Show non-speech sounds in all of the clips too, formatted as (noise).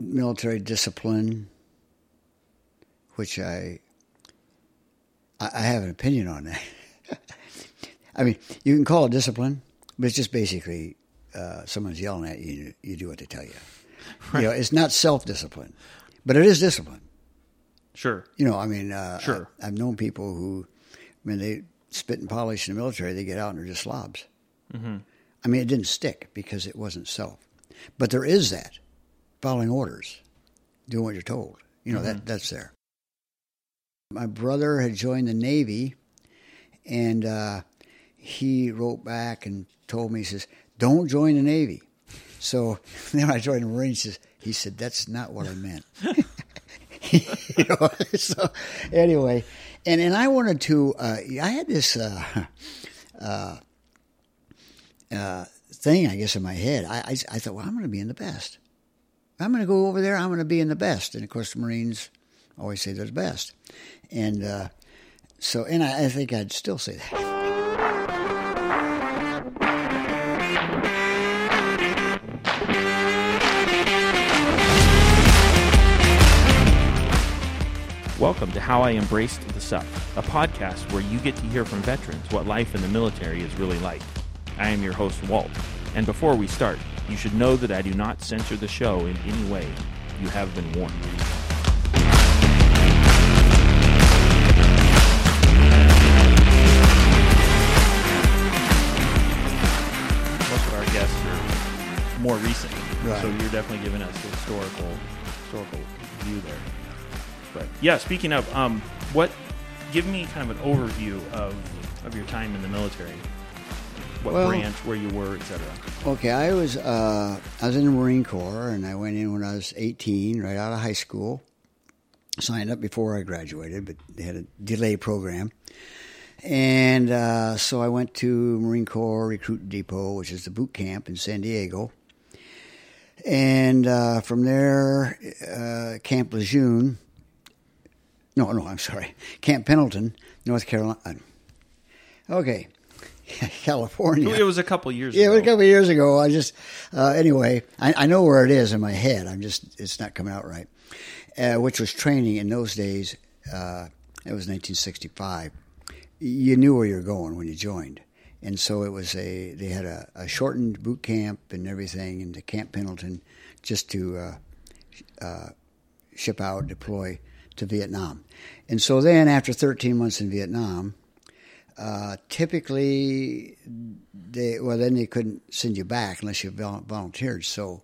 military discipline, which I I have an opinion on that. (laughs) I mean, you can call it discipline, but it's just basically uh, someone's yelling at you. You do what they tell you. You know, it's not self discipline, but it is discipline. Sure. You know, I mean, uh, Sure. I, have known people who, when they spit and polish in the military, they get out and they're just slobs. Mm-hmm. I mean, it didn't stick because it wasn't self. But there is that following orders, doing what you're told. You know, that that's there. My brother had joined the Navy, and uh, he wrote back and told me, he says, "Don't join the Navy." So (laughs) then I joined the Marines, he says- he said, "That's not what I meant." (laughs) you know, (laughs) so anyway, and and I wanted to. Uh, I had this uh, uh, uh, thing, I guess, in my head. I I, I thought, well, I'm going to be in the best. I'm going to go over there. I'm going to be in the best. And of course, the Marines always say they're the best, and uh, so and I, I think I'd still say that. Welcome to How I Embraced the Suck, a podcast where you get to hear from veterans what life in the military is really like. I am your host, Walt, and before we start, you should know that I do not censor the show in any way. You have been warned. Most of our guests are more recent, Right. so you're definitely giving us a historical historical view there. But yeah, speaking of, um, what? Give me kind of an overview of of your time in the military. What Well- branch, where you were, etc. Okay, I was uh, I was in the Marine Corps, and I went in when I was 18, right out of high school. Signed up before I graduated, but they had a delay program, and uh, so I went to Marine Corps Recruit Depot, which is the boot camp in San Diego, and uh, from there, uh, Camp Lejeune. No, no, I'm sorry, (laughs) Camp Pendleton, North Carolina. Okay, (laughs) California. It was a couple years Yeah, it was a couple of years ago. I just uh, anyway, I, I know where it is in my head. I'm just it's not coming out right. Uh, which was training in those days. Uh, it was 1965. You knew where you were going when you joined, and so it was a they had a, a shortened boot camp and everything into Camp Pendleton just to uh, uh, ship out, deploy to Vietnam, and so then after 13 months in Vietnam. Uh, typically, they well then they couldn't send you back unless you volunteered. So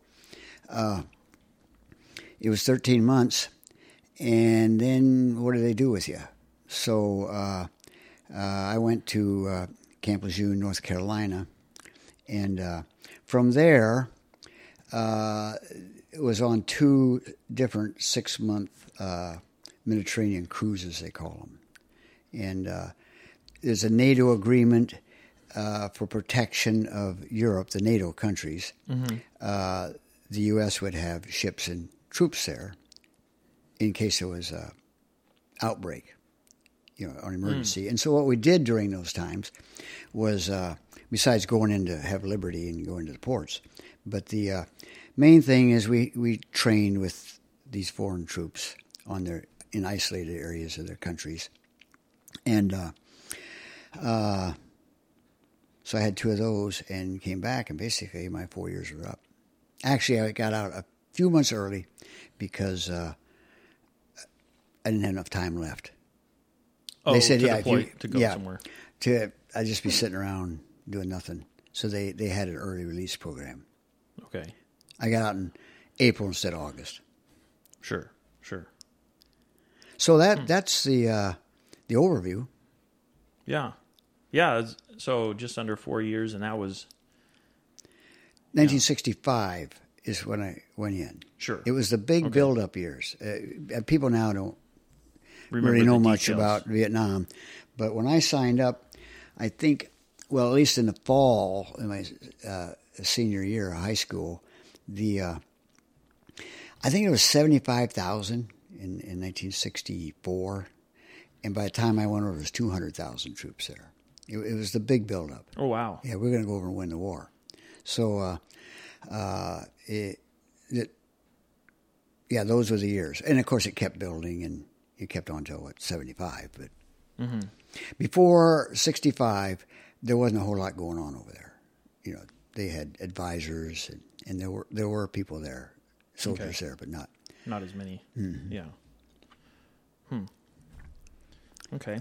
uh, it was 13 months, and then what do they do with you? So uh, uh, I went to uh, Camp Lejeune, North Carolina, and from there it was on two different six-month uh, Mediterranean cruises, they call them, and there's a NATO agreement uh, for protection of Europe, the NATO countries. Uh, the U.S. would have ships and troops there in case there was a outbreak, you know, an emergency. And so what we did during those times was, uh, besides going in to have liberty and going to the ports, but the uh, main thing is we, we trained with these foreign troops on their in isolated areas of their countries, and uh, so I had two of those and came back, and basically my four years were up. Actually, I got out a few months early because uh, I didn't have enough time left. oh, they said, to yeah, deploy, you- to go yeah. somewhere. To I'd just be sitting around doing nothing. So they, they had an early release program. Okay, I got out in April instead of August. sure, sure. So that that's the uh, the overview. Yeah, yeah. So just under four years, and that was 1965 is when I went in. Sure. It was the big Okay. build-up years. Uh, people now don't remember really know much about Vietnam, but when I signed up, I think, well, at least in the fall in my uh, senior year of high school, the uh, I think it was seventy-five thousand in, in 1964, and by the time I went over, it was two hundred thousand troops there. It, it was the big build-up. Oh wow. Yeah, we're going to go over and win the war. So, uh, uh, it, it, yeah, those were the years, and of course it kept building, and it kept on till what seventy five. But before sixty five, there wasn't a whole lot going on over there. You know, they had advisors, and, and there were there were people there, soldiers Okay. there, but not. Not as many. Mm-hmm. Yeah. Hmm. Okay.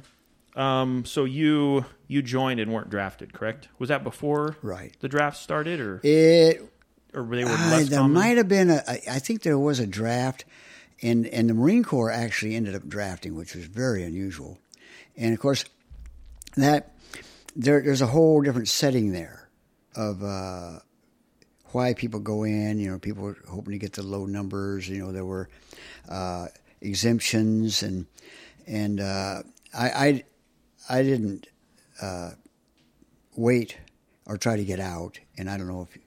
Um, so you you joined and weren't drafted, correct? Was that before Right. the draft started, or It or they were Uh, there common? might have been a. I I think there was a draft, and and the Marine Corps actually ended up drafting, which was very unusual. And of course, that there, there's a whole different setting there of uh, why people go in. You know, people were hoping to get the low numbers. You know, there were uh, exemptions, and and uh, I, I I didn't uh, wait or try to get out, and I don't know if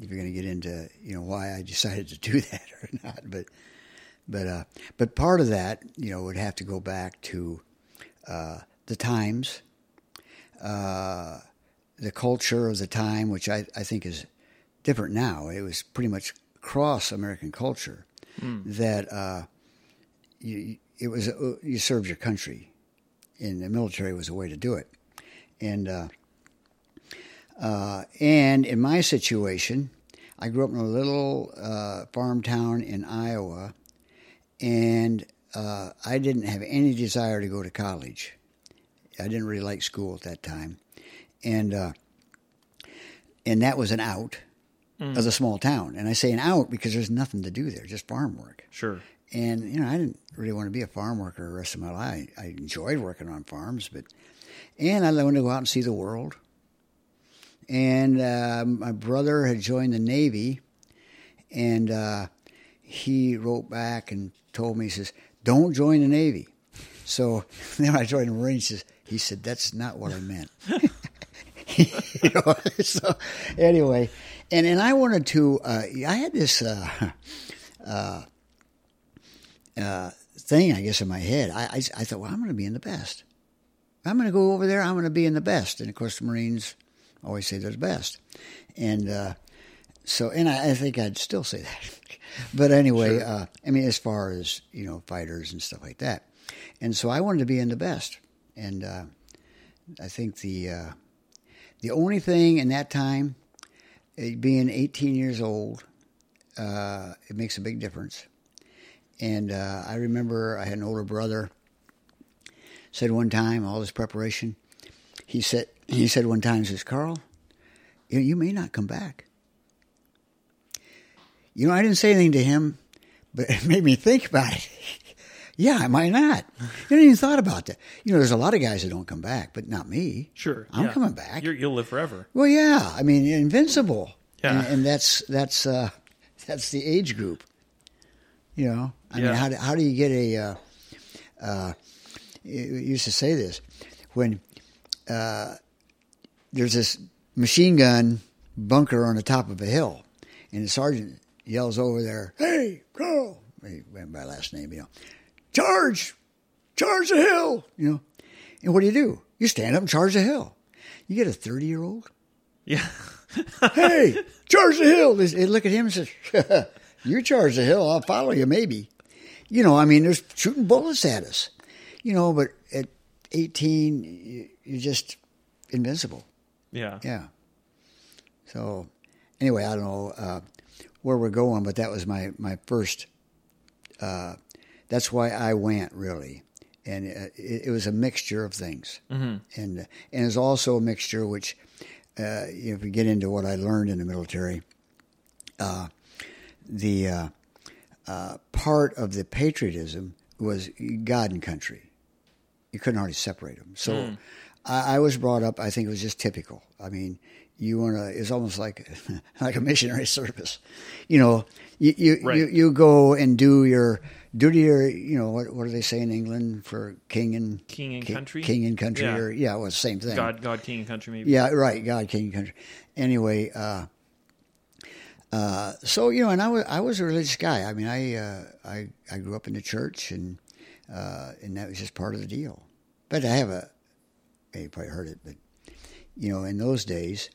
if you're going to get into you know why I decided to do (laughs) that or not, but but uh, but part of that you know would have to go back to uh, the times, uh, the culture of the time, which I, I think is different now. It was pretty much cross American culture that uh, you, it was uh, you served your country, and the military was a way to do it, and. Uh, uh, and in my situation, I grew up in a little uh, farm town in Iowa, and uh, I didn't have any desire to go to college. I didn't really like school at that time, and uh, and that was an out of the small town. And I say an out because there's nothing to do there, just farm work. Sure. And you know, I didn't really want to be a farm worker the rest of my life. I enjoyed working on farms, but and I wanted to go out and see the world. And uh, my brother had joined the Navy, and uh, he wrote back and told me, he says, "Don't join the Navy." So (laughs) then I joined the Marines. He says, he said, "That's not what I meant." (laughs) you know, (laughs) so anyway, and and I wanted to. Uh, I had this. Uh, uh, uh, thing, I guess, in my head. I, I, I thought, well, I'm going to be in the best. I'm going to go over there. I'm going to be in the best. And of course, the Marines always say they're the best. And uh, so, and I, I think I'd still say that. (laughs) but anyway, uh, I mean, as far as you know, fighters and stuff like that. And so, I wanted to be in the best. And uh, I think the uh, the only thing in that time, being 18 years old, uh, it makes a big difference. And uh, I remember I had an older brother. Said one time, all this preparation, he said he said one time, he says, Carl, you, know, you may not come back. You know, I didn't say anything to him, but (laughs) it made me think about it. (laughs) yeah, I might not. (laughs) You didn't even thought about that. You know, there's a lot of guys that don't come back, but not me. Sure. I'm yeah. coming back. You're, you'll live forever. Well, yeah. I mean, invincible. Yeah. And, and that's that's uh, that's the age group. You know, I Yeah. mean, how do, how do you get a? Uh, uh, used to say this when uh, there's this machine gun bunker on the top of a hill, and the sergeant yells over there, "Hey, Carl!" He went by last name, you know, charge, charge the hill, you know. And what do you do? You stand up and charge the hill. You get a thirty year old Yeah. (laughs) hey, charge the hill. They, they look at him and says, (laughs) you charge the hill, I'll follow you, maybe. You know, I mean, there's shooting bullets at us. You know, but at 18, you- you're just invincible. Yeah. Yeah. So, anyway, I don't know uh, where we're going, but that was my, my first, uh, that's why I went, really. And uh, it, it was a mixture of things. Mm-hmm. And, and it was also a mixture which, uh, if we get into what I learned in the military, uh, the uh, uh, part of the patriotism was God and country. You couldn't hardly separate them. So I, I was brought up. I think it was just typical. I mean, you want to. It's almost like (laughs) like a missionary (laughs) service. You know, you you, Right. you you go and do your do to your. You know what what do they say in England for king and King and ki- country? King and country, Yeah. or yeah, well, same thing. God, God, King and Country, maybe. Yeah, right. God, King, and country. Anyway, uh, uh, so you know, and I was I was a religious guy. I mean, I uh, I I grew up in the church, and uh, and that was just part of the deal. But I have a, you probably heard it, but you know, in those days,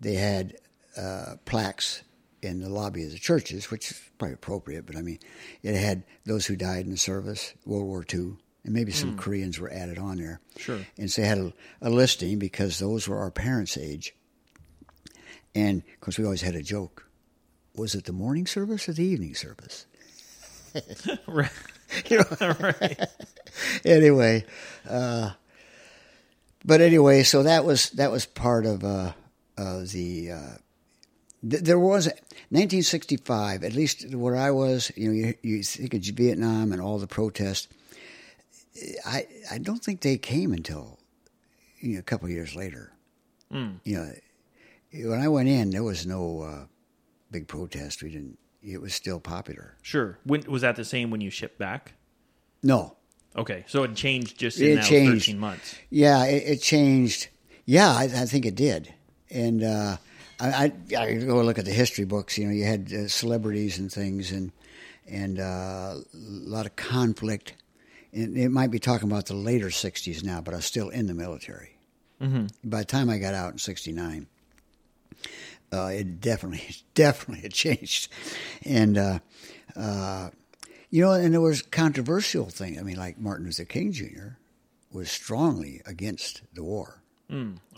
they had uh, plaques in the lobby of the churches, which is probably appropriate. But I mean, it had those who died in the service, World War II, and maybe some Koreans were added on there. Sure. And so they had a, a listing because those were our parents' age. And of course, we always had a joke: was it the morning service or the evening service? (laughs) right. You know, (laughs) right. (laughs) anyway, uh, but anyway, so that was that was part of uh, uh, the. Uh, th- there was 1965, at least where I was. You know, you, you think of Vietnam and all the protests. I I don't think they came until you know, a couple of years later. You know, when I went in, there was no uh, big protest. We didn't. It was still popular. Sure. When was that the same when you shipped back? No, Okay, so it changed just in It that changed. thirteen months. Yeah, it, it changed. Yeah, I, I think it did. And uh, I, I, I go look at the history books. You know, you had uh, celebrities and things, and and uh, a lot of conflict. And it might be talking about the later '60s now, but I was still in the military. Mm-hmm. By the time I got out in '69, uh, it definitely, (laughs) definitely had changed. And uh, uh, you know, and there was controversial thing. I mean, like Martin Luther King Jr. was strongly against the war,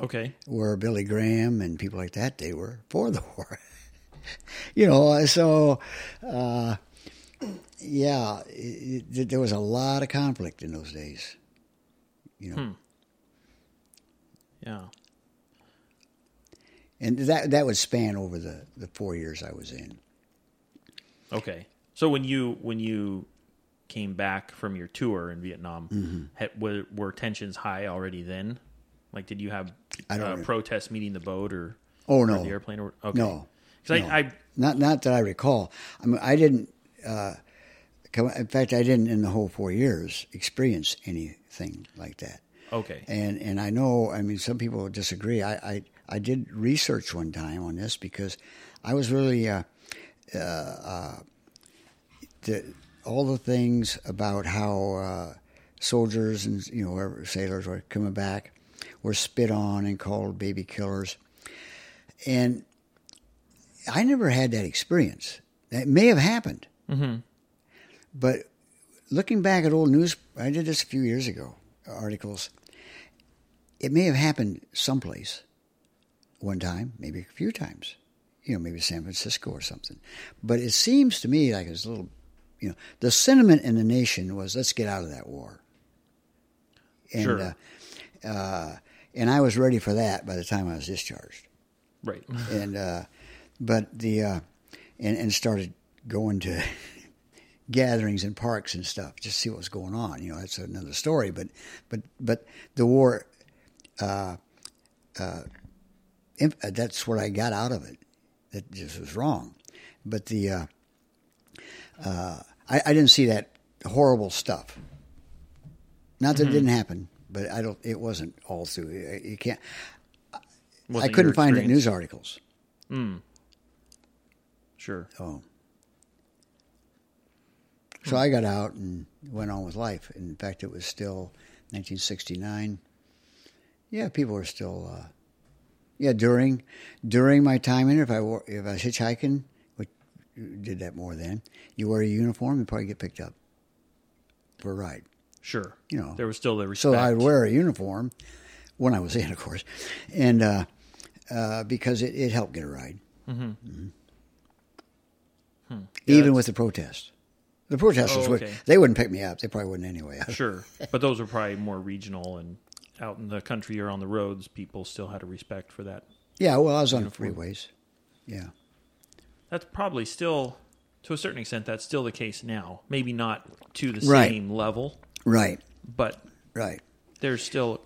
Okay. where Billy Graham and people like that they were for the war. (laughs) you know, so uh, yeah, it, it, there was a lot of conflict in those days. You know, Yeah. And that that would span over the the four years I was in. Okay. So when you when you came back from your tour in Vietnam, Mm-hmm. had, were, were tensions high already then? Like, did you have I don't uh, protests meeting the boat or, Oh or no, the airplane? Or, okay. no, 'Cause no. I, I not not that I recall. I mean, I didn't. Uh, in fact, I didn't in the whole four years experience anything like that. okay. And and I know. I mean, some people disagree. I I, I did research one time on this because I was really uh, uh, uh, the, all the things about how uh, soldiers and you know sailors were coming back were spit on and called baby killers, and I never had that experience. That may have happened, but looking back at old news, I did this a few years ago. Articles. It may have happened someplace, one time, maybe a few times, you know, maybe San Francisco or something. But it seems to me like it's a little, you know, the sentiment in the nation was, let's get out of that war. And, Sure. uh, uh, and I was ready for that by the time I was discharged Right. (laughs) and uh, but the uh, and and started going to (laughs) gatherings and parks and stuff just to see what was going on. You know, that's another story. But but but the war, uh, uh, that's what I got out of it. That just was wrong. But the uh, uh, I, I didn't see that horrible stuff. Not that it didn't happen, but I don't. It wasn't all through. You can't. Wasn't I couldn't find it in news articles. Hmm. Sure. Oh. So I got out and went on with life. In fact, it was still 1969. Yeah, people were still. Uh, yeah, during during my time in, it, if I wore, if I was hitchhiking, which did that more then, you wear a uniform, you probably get picked up for a ride. Sure. You know. there was still the respect. So I'd wear a uniform when I was in, of course, and uh, uh, because it, it helped get a ride. Mm-hmm. Yeah, Even with the protest, the protesters Oh, would they wouldn't pick me up. They probably wouldn't anyway. Sure, (laughs) but those were probably more regional and out in the country or on the roads. People still had a respect for that. Yeah, well, I was on the freeways. Yeah, That's probably still, to a certain extent, that's still the case now. Maybe not to the Right. same level, right, but right. there's still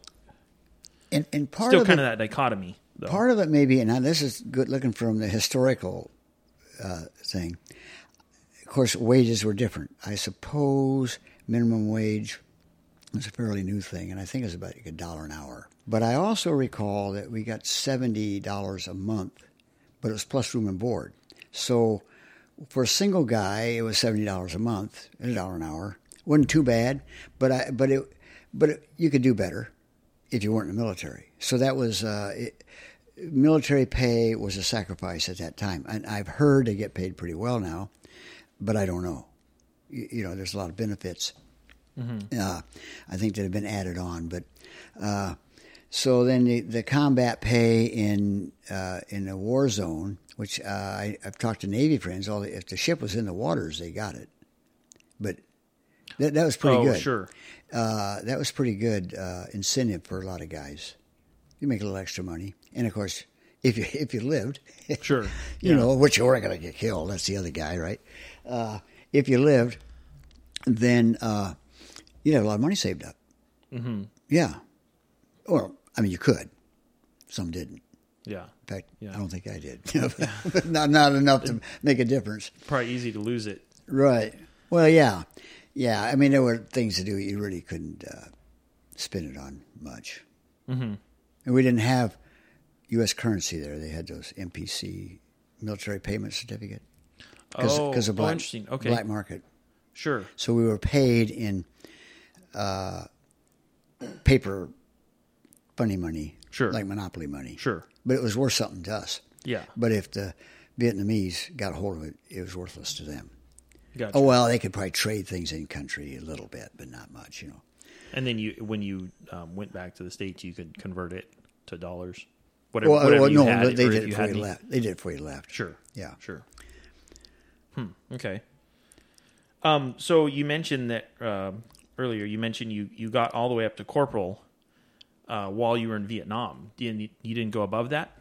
And and part still of kind it, of that dichotomy. Though. part of it maybe, and now this is good looking from the historical uh, thing. Of course, wages were different. I suppose minimum wage was a fairly new thing, and I think it's about a dollar an hour. But I also recall that we got seventy dollars a month, but it was plus room and board. So for a single guy, it was seventy dollars a month, a dollar an hour. wasn't too bad, but I but it but it, you could do better if you weren't in the military. So that was uh, it, military pay was a sacrifice at that time, and I've heard they get paid pretty well now, but I don't know. You, you know, there's a lot of benefits. Uh, I think that have been added on, but uh, so then the, the combat pay in uh, in a war zone, which uh, I, I've talked to Navy friends. All the, if the ship was in the waters, they got it, but that, that was pretty oh, good. sure. Uh, that was pretty good uh, incentive for a lot of guys. You make a little extra money, and of course, if you if you lived, (laughs) Sure. you Yeah. know, which you weren't going to get killed. That's the other guy, right? Uh, if you lived, then uh, you'd have a lot of money saved up. Mm-hmm. Yeah. Or, I mean, you could. Some didn't. Yeah. In fact, Yeah. I don't think I did. (laughs) (laughs) Not not enough to make a difference. Probably easy to lose it. Right. Well, yeah, yeah. I mean, there were things to do. You really couldn't uh, spend it on much. Mm-hmm. And we didn't have U.S. currency there. They had those MPC military payment certificate because Oh, of oh, interesting. Okay. black market. Sure. So we were paid in uh, paper funny money, Sure. like monopoly money. Sure. but it was worth something to us. Yeah. But if the Vietnamese got a hold of it, it was worthless to them. Gotcha. Oh well, they could probably trade things in country a little bit, but not much, you know. And then you, when you um, went back to the states, you could convert it to dollars. Whatever, Well, whatever well, you no, had, they did it you before had you left. They did it before you left. Sure. Yeah. Sure. Hmm. Okay. Um. So you mentioned that um earlier. You mentioned you you got all the way up to corporal uh, while you were in Vietnam. You, you didn't go above that.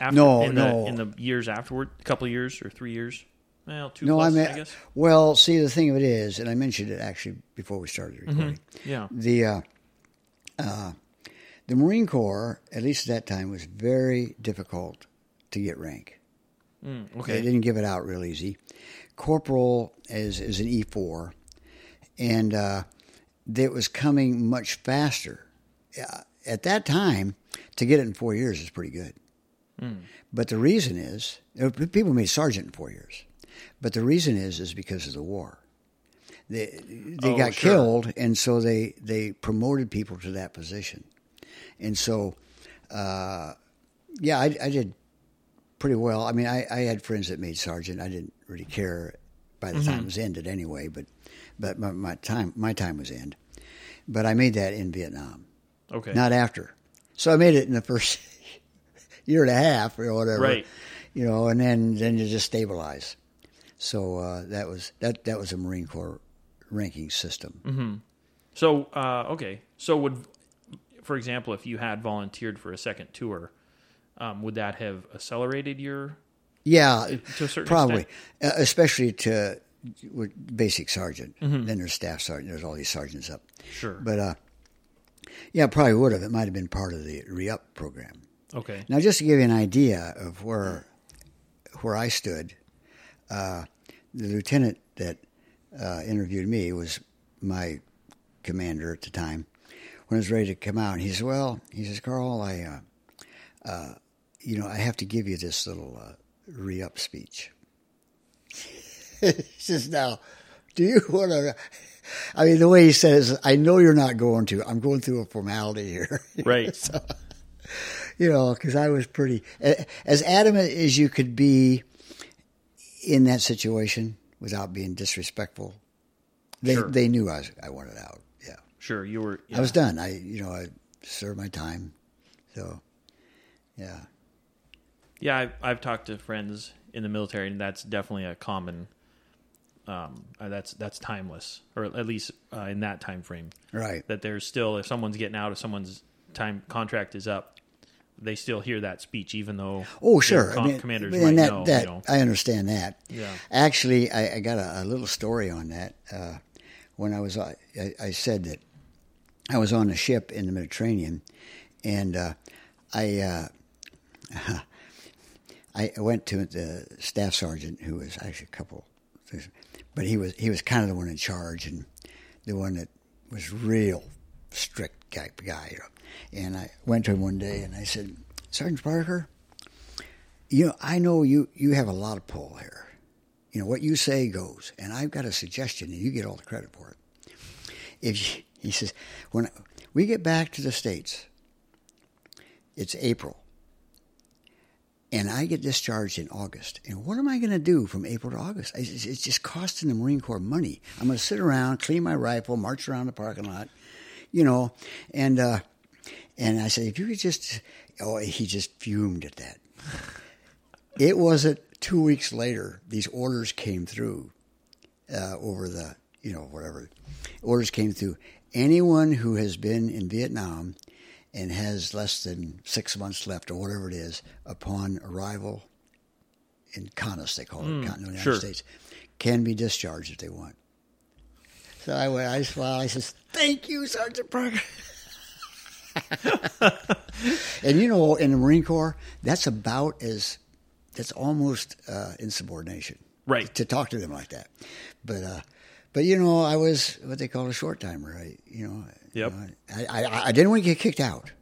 After, No, in the, no. In the years afterward, a couple of years or three years. Well, two No, plus, I mean, I guess. well, see, the thing of it is, and I mentioned it actually before we started recording. Yeah. The uh, uh, the Marine Corps, at least at that time, was very difficult to get rank. Mm, They didn't give it out real easy. Corporal is is an E four, and uh, it was coming much faster. Uh, At that time, to get it in four years is pretty good. But the reason is uh, people made sergeant in four years, but the reason is is because of the war. They they Oh, got sure. killed, and so they they promoted people to that position, and so uh, yeah, I, I did pretty well. I mean, I, I had friends that made sergeant. I didn't really care by the time it was ended anyway, but but my, my time my time was end. But I made that in Vietnam, Okay. not after. So I made it in the first (laughs) year and a half or whatever, Right. You know, and then then you just stabilize. So uh, that was that that was a Marine Corps ranking system. So, uh, okay. So, would, for example, if you had volunteered for a second tour, um, would that have accelerated your? Yeah, to a certain probably, extent? uh, especially to with basic sergeant. Mm-hmm. Then there's staff sergeant. There's all these sergeants up. Sure. But uh, yeah, probably would have. It might have been part of the re-up program. Okay. Now, just to give you an idea of where where I stood, uh, the lieutenant that uh, interviewed me was my commander at the time. When I was ready to come out, he says, "Well, he says, Carl, I, uh, uh, you know, I have to give you this little uh, re-up speech." (laughs) he says, "Now, do you want to?" I mean, the way he says, "I know you're not going to. I'm going through a formality here." (laughs) Right. you know, because I was pretty as adamant as you could be in that situation without being disrespectful. They Sure. they knew I was, I wanted out. Yeah, Sure. You were. I was done. I you know I served my time, so yeah. Yeah, I've, I've talked to friends in the military, and that's definitely a common. Um, uh, that's that's timeless, or at least uh, in that time frame. Right. That there's still, if someone's getting out, if someone's time contract is up, they still hear that speech, even though Oh, sure. com- I mean, commanders and might that, know. that you know. I understand that. Yeah. Actually, I, I got a, a little story on that. Uh, when I was, I, I said that I was on a ship in the Mediterranean, and uh, I, uh, (laughs) I went to the staff sergeant, who was actually a couple, but he was he was kind of the one in charge and the one that was real strict guy, guy. You know. And I went to him one day and I said, Sergeant Parker, you know, I know you, you have a lot of pull here. You know, what you say goes. And I've got a suggestion, and you get all the credit for it. If you, he says, when we get back to the States, it's April. And I get discharged in August. And what am I going to do from April to August? It's, just costing the Marine Corps money. I'm going to sit around, clean my rifle, march around the parking lot, you know. And uh, and I said, if you could just, oh, he just fumed at that. it wasn't two weeks later. These orders came through uh, over the, you know, whatever. Orders came through. Anyone who has been in Vietnam and has less than six months left or whatever it is upon arrival in CONUS, they call it, Mm, Continental United sure. States, can be discharged if they want. So I went, I smiled, I says, thank you, Sergeant Parker. (laughs) and you know, in the Marine Corps, that's about as, that's almost uh, insubordination. Right. To talk to them like that. But, uh, but you know, I was what they call a short timer. I, you know, you Yep. know, I, I, I didn't want to get kicked out.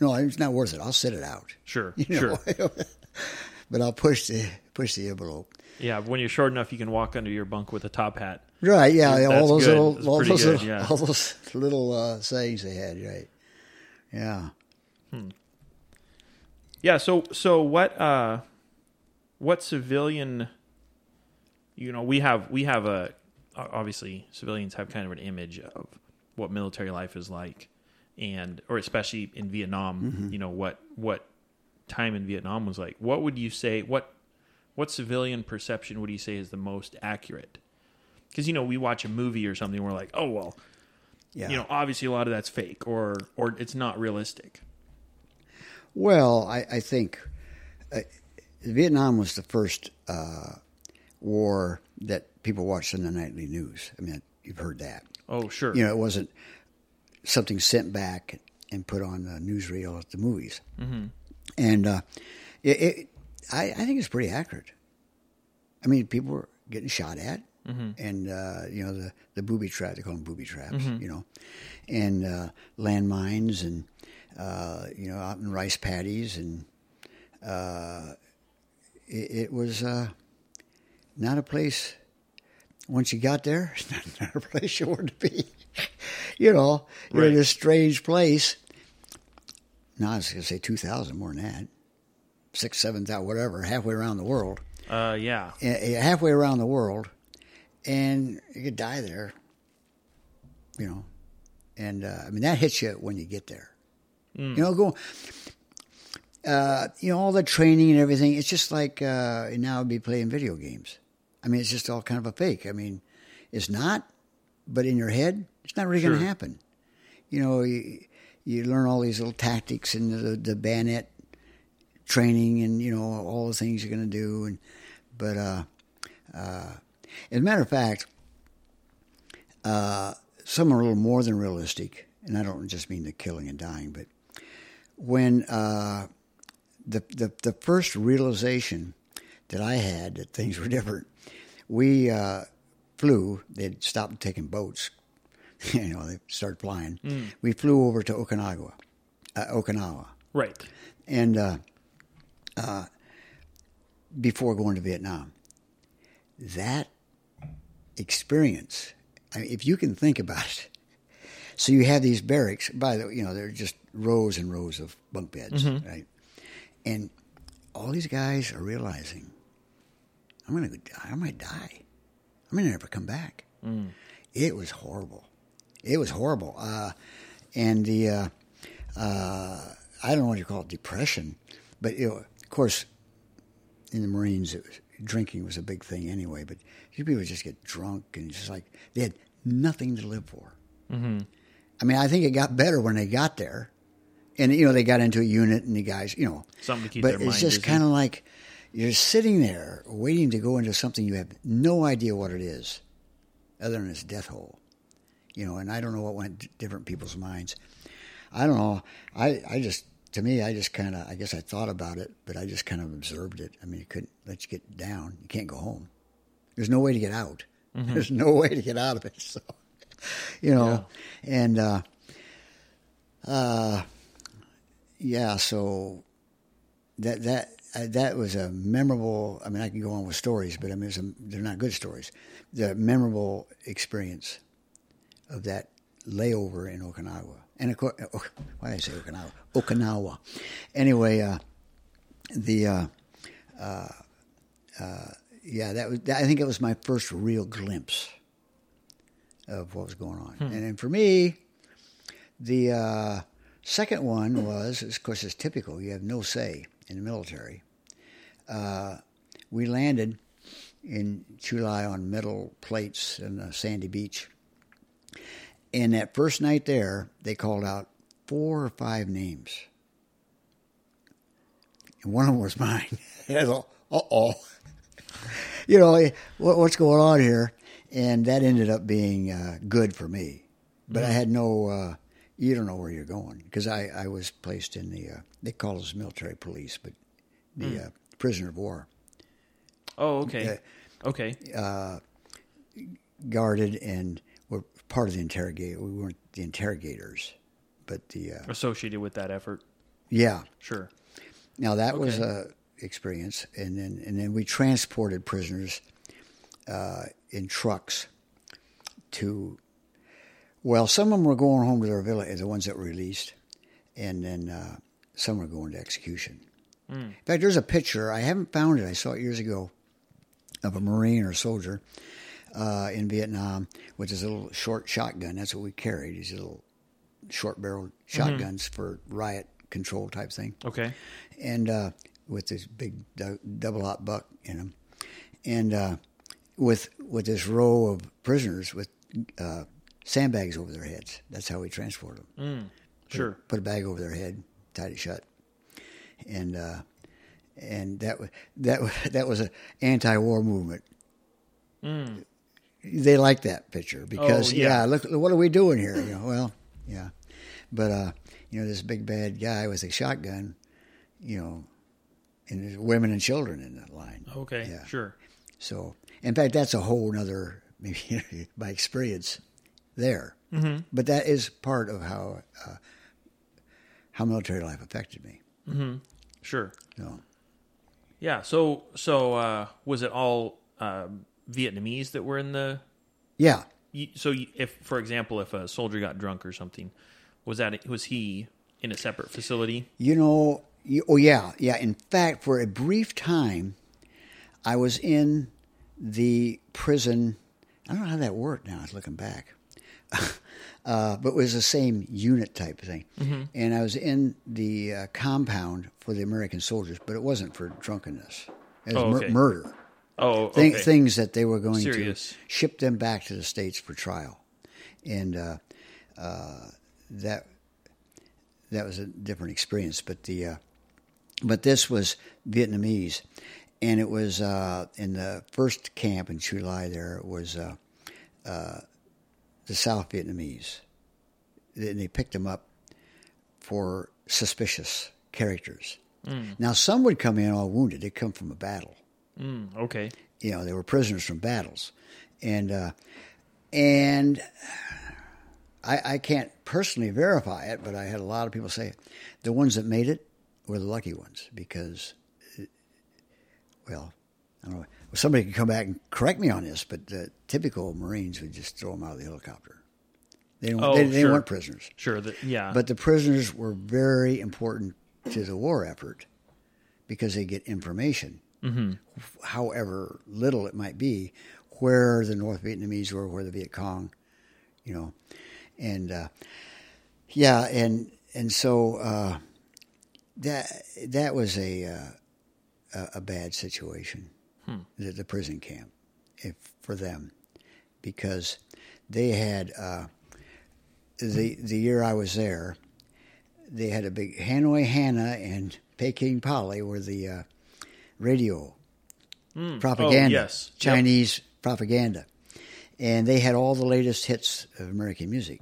No, it's not worth it. I'll sit it out. Sure, (laughs) You know? sure. (laughs) but I'll push the push the envelope. Yeah, when you're short enough, you can walk under your bunk with a top hat. Right? Yeah. That's all those good. little, all those good, little, yeah. all those little uh, sayings they had. Right? Yeah. Yeah. So so what uh, what civilian? You know, we have we have a obviously civilians have kind of an image of what military life is like, and or especially in Vietnam. You know what what time in Vietnam was like. What would you say? What what civilian perception would you say is the most accurate? Because you know we watch a movie or something, we're like, oh well, Yeah. you know, obviously a lot of that's fake or or it's not realistic. Well, I, I think uh, Vietnam was the first uh, war that people watched on the nightly news. I mean, you've heard that. Oh sure, You know, it wasn't something sent back and put on the newsreel at the movies. Mm-hmm. And uh, it, it, I, I think it's pretty accurate. I mean, people were getting shot at, and uh, you know the the booby trap they call them booby traps, you know, and uh, landmines, and uh, you know out in rice paddies, and uh, it, it was uh, not a place. Once you got there, (laughs) it's not, not a place you wanted to be. you know, you're in a strange place. No, I was going to say two thousand more than that, six, seven thousand, whatever, halfway around the world uh, yeah, halfway around the world, and you could die there. You know, and uh, I mean that hits you when you get there. You know, go. Uh, you know all the training and everything. It's just like uh, now I'd be playing video games. I mean, it's just all kind of a fake. I mean, it's not, but in your head, it's not really going to happen. You know, you, you learn all these little tactics and the, the bayonet training and you know all the things you're going to do and but uh, uh, as a matter of fact uh, some are a little more than realistic and I don't just mean the killing and dying but when uh, the, the the first realization that I had that things were (laughs) different we uh, flew they'd stopped taking boats (laughs) you know they started flying we flew over to Okinawa uh, Okinawa right. and uh, uh, before going to Vietnam, that experience. I mean, if you can think about it, (laughs) so you have these barracks. By the way, you know they're just rows and rows of bunk beds, right? And all these guys are realizing, I'm gonna, go die. I might die. I'm gonna never come back. It was horrible. It was horrible. Uh, and the uh, uh, I don't know what you call it, depression, but you know, of course, in the Marines, it was, drinking was a big thing anyway. But these people just get drunk and just like they had nothing to live for. Mm-hmm. I mean, I think it got better when they got there, and you know they got into a unit and the guys, you know, Something to keep but their it's mind just kind of like you're sitting there waiting to go into something you have no idea what it is, other than it's death hole, you know. And I don't know what went different people's minds. I don't know. I I just to me, I just kind of I guess I thought about it, but I just kind of observed it. I mean, it couldn't let you get down. You can't go home. There's no way to get out. Mm-hmm. There's no way to get out of it. (laughs) So, you know, and uh, uh, yeah. So that that that was a memorable. I mean, I can go on with stories, but I mean, a, they're not good stories. The memorable experience of that layover in Okinawa. And of course, why did I say Okinawa? Okinawa. Anyway, uh, the uh, uh, uh, yeah, that was. I think it was my first real glimpse of what was going on. And then for me, the uh, second one was, of course, it's typical. You have no say in the military. Uh, we landed in Chu Lai on metal plates in a sandy beach. And that first night there, they called out four or five names. And one of them was mine. (laughs) uh oh. (laughs) You know, what, what's going on here? And that ended up being uh, good for me. But I had no, uh, you don't know where you're going. Because I, I was placed in the, uh, they call us military police, but the uh, prisoner of war. Oh, okay. okay. guarded and were part of the interrogate. We weren't the interrogators, but the uh, Associated with that effort. yeah. Sure. Now that was Okay. a experience, and then and then we transported prisoners uh, in trucks to. Well, some of them were going home to their village, the ones that were released, and then uh, some were going to execution. In fact, there's a picture I haven't found it. I saw it years ago of a Marine or soldier uh, in Vietnam with his little short shotgun. That's what we carried. These little short barreled shotguns for riot control type thing Okay. and uh, with this big du- double-aught buck in them, and uh, with with this row of prisoners with uh, sandbags over their heads. That's how we transport them. Sure. Put a bag over their head, tied it shut, and uh, and that was that (laughs) that was an anti-war movement. They liked that picture because Oh, yeah. yeah. look what are we doing here? You know, well, yeah, but uh, you know this big bad guy with a shotgun, you know, and there's women and children in that line. Okay. Yeah. Sure. So, in fact, that's a whole nother (laughs) maybe by experience there. Mm-hmm. But that is part of how uh, how military life affected me. Sure. So, Yeah. So so uh, was it all uh, Vietnamese that were in the? yeah, you- So you- if, for example, if a soldier got drunk or something, was that was he in a separate facility? you know, you, oh yeah, yeah. In fact, for a brief time, I was in the prison. I don't know how that worked. Now, I was looking back. (laughs) Uh, but it was the same unit type thing. And I was in the uh, compound for the American soldiers, but it wasn't for drunkenness. It was Oh, mur- murder. Oh, okay. Things that they were going Serious. to ship them back to the States for trial. And uh, uh, that that was a different experience. But the uh, but this was Vietnamese, and it was uh, in the first camp in Chu Lai. There was uh, uh, the South Vietnamese. They, they picked them up for suspicious characters. Now some would come in all wounded. They'd come from a battle. Mm, okay. You know, they were prisoners from battles, and uh, and I, I can't personally verify it, but I had a lot of people say the ones that made it were the lucky ones because, uh, well, I don't know. Somebody could come back and correct me on this, but the typical Marines would just throw them out of the helicopter. They didn't, Oh, they, they didn't prisoners. Sure. That yeah. But the prisoners were very important to the war effort because they get information, mm-hmm. however little it might be, where the North Vietnamese were, where the Viet Cong, you know, and uh, yeah, and and so uh, that that was a uh, a, a bad situation, the, the prison camp, if, for them, because they had uh, the the year I was there, they had a big Hanoi Hannah and Peking Polly were the uh, radio propaganda, Oh, yes. Yep. Chinese propaganda, and they had all the latest hits of American music.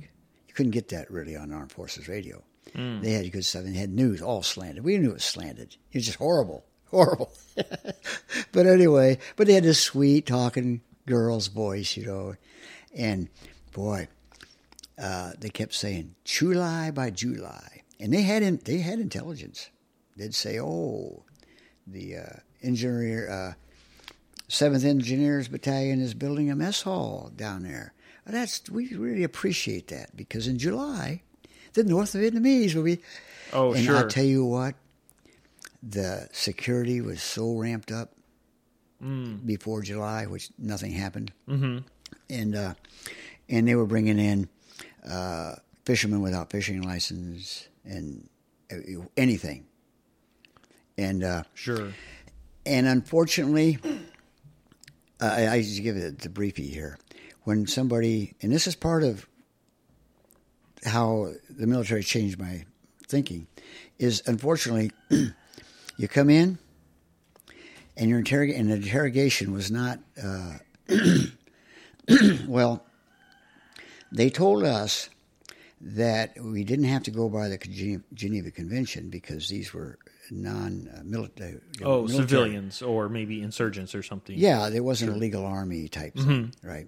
You couldn't get that really on Armed Forces Radio. They had good stuff and they had news all slanted. We knew it was slanted. It was just horrible, horrible. (laughs) but anyway, but they had this sweet talking girl's voice, you know, and boy, uh, they kept saying July by July, and they had in, they had intelligence. They'd say, "Oh, the uh, engineer, uh, Seventh Engineers Battalion is building a mess hall down there. That's we really appreciate that because in July, the North Vietnamese will be. Oh, and sure. I'll tell you what, the security was so ramped up Mm. before July, which nothing happened. Mm-hmm. And uh, and they were bringing in uh, fishermen without fishing license and uh, anything. And uh, Sure. and unfortunately, I, I just give it the briefie here. When somebody, and this is part of how the military changed my thinking, is unfortunately, (clears throat) you come in and your interrog- and the interrogation was not, uh, (clears throat) well, they told us that we didn't have to go by the Geneva Convention because these were non-military. Uh, uh, oh, civilians or maybe insurgents or something. Yeah, there wasn't a legal army type mm-hmm. thing, right?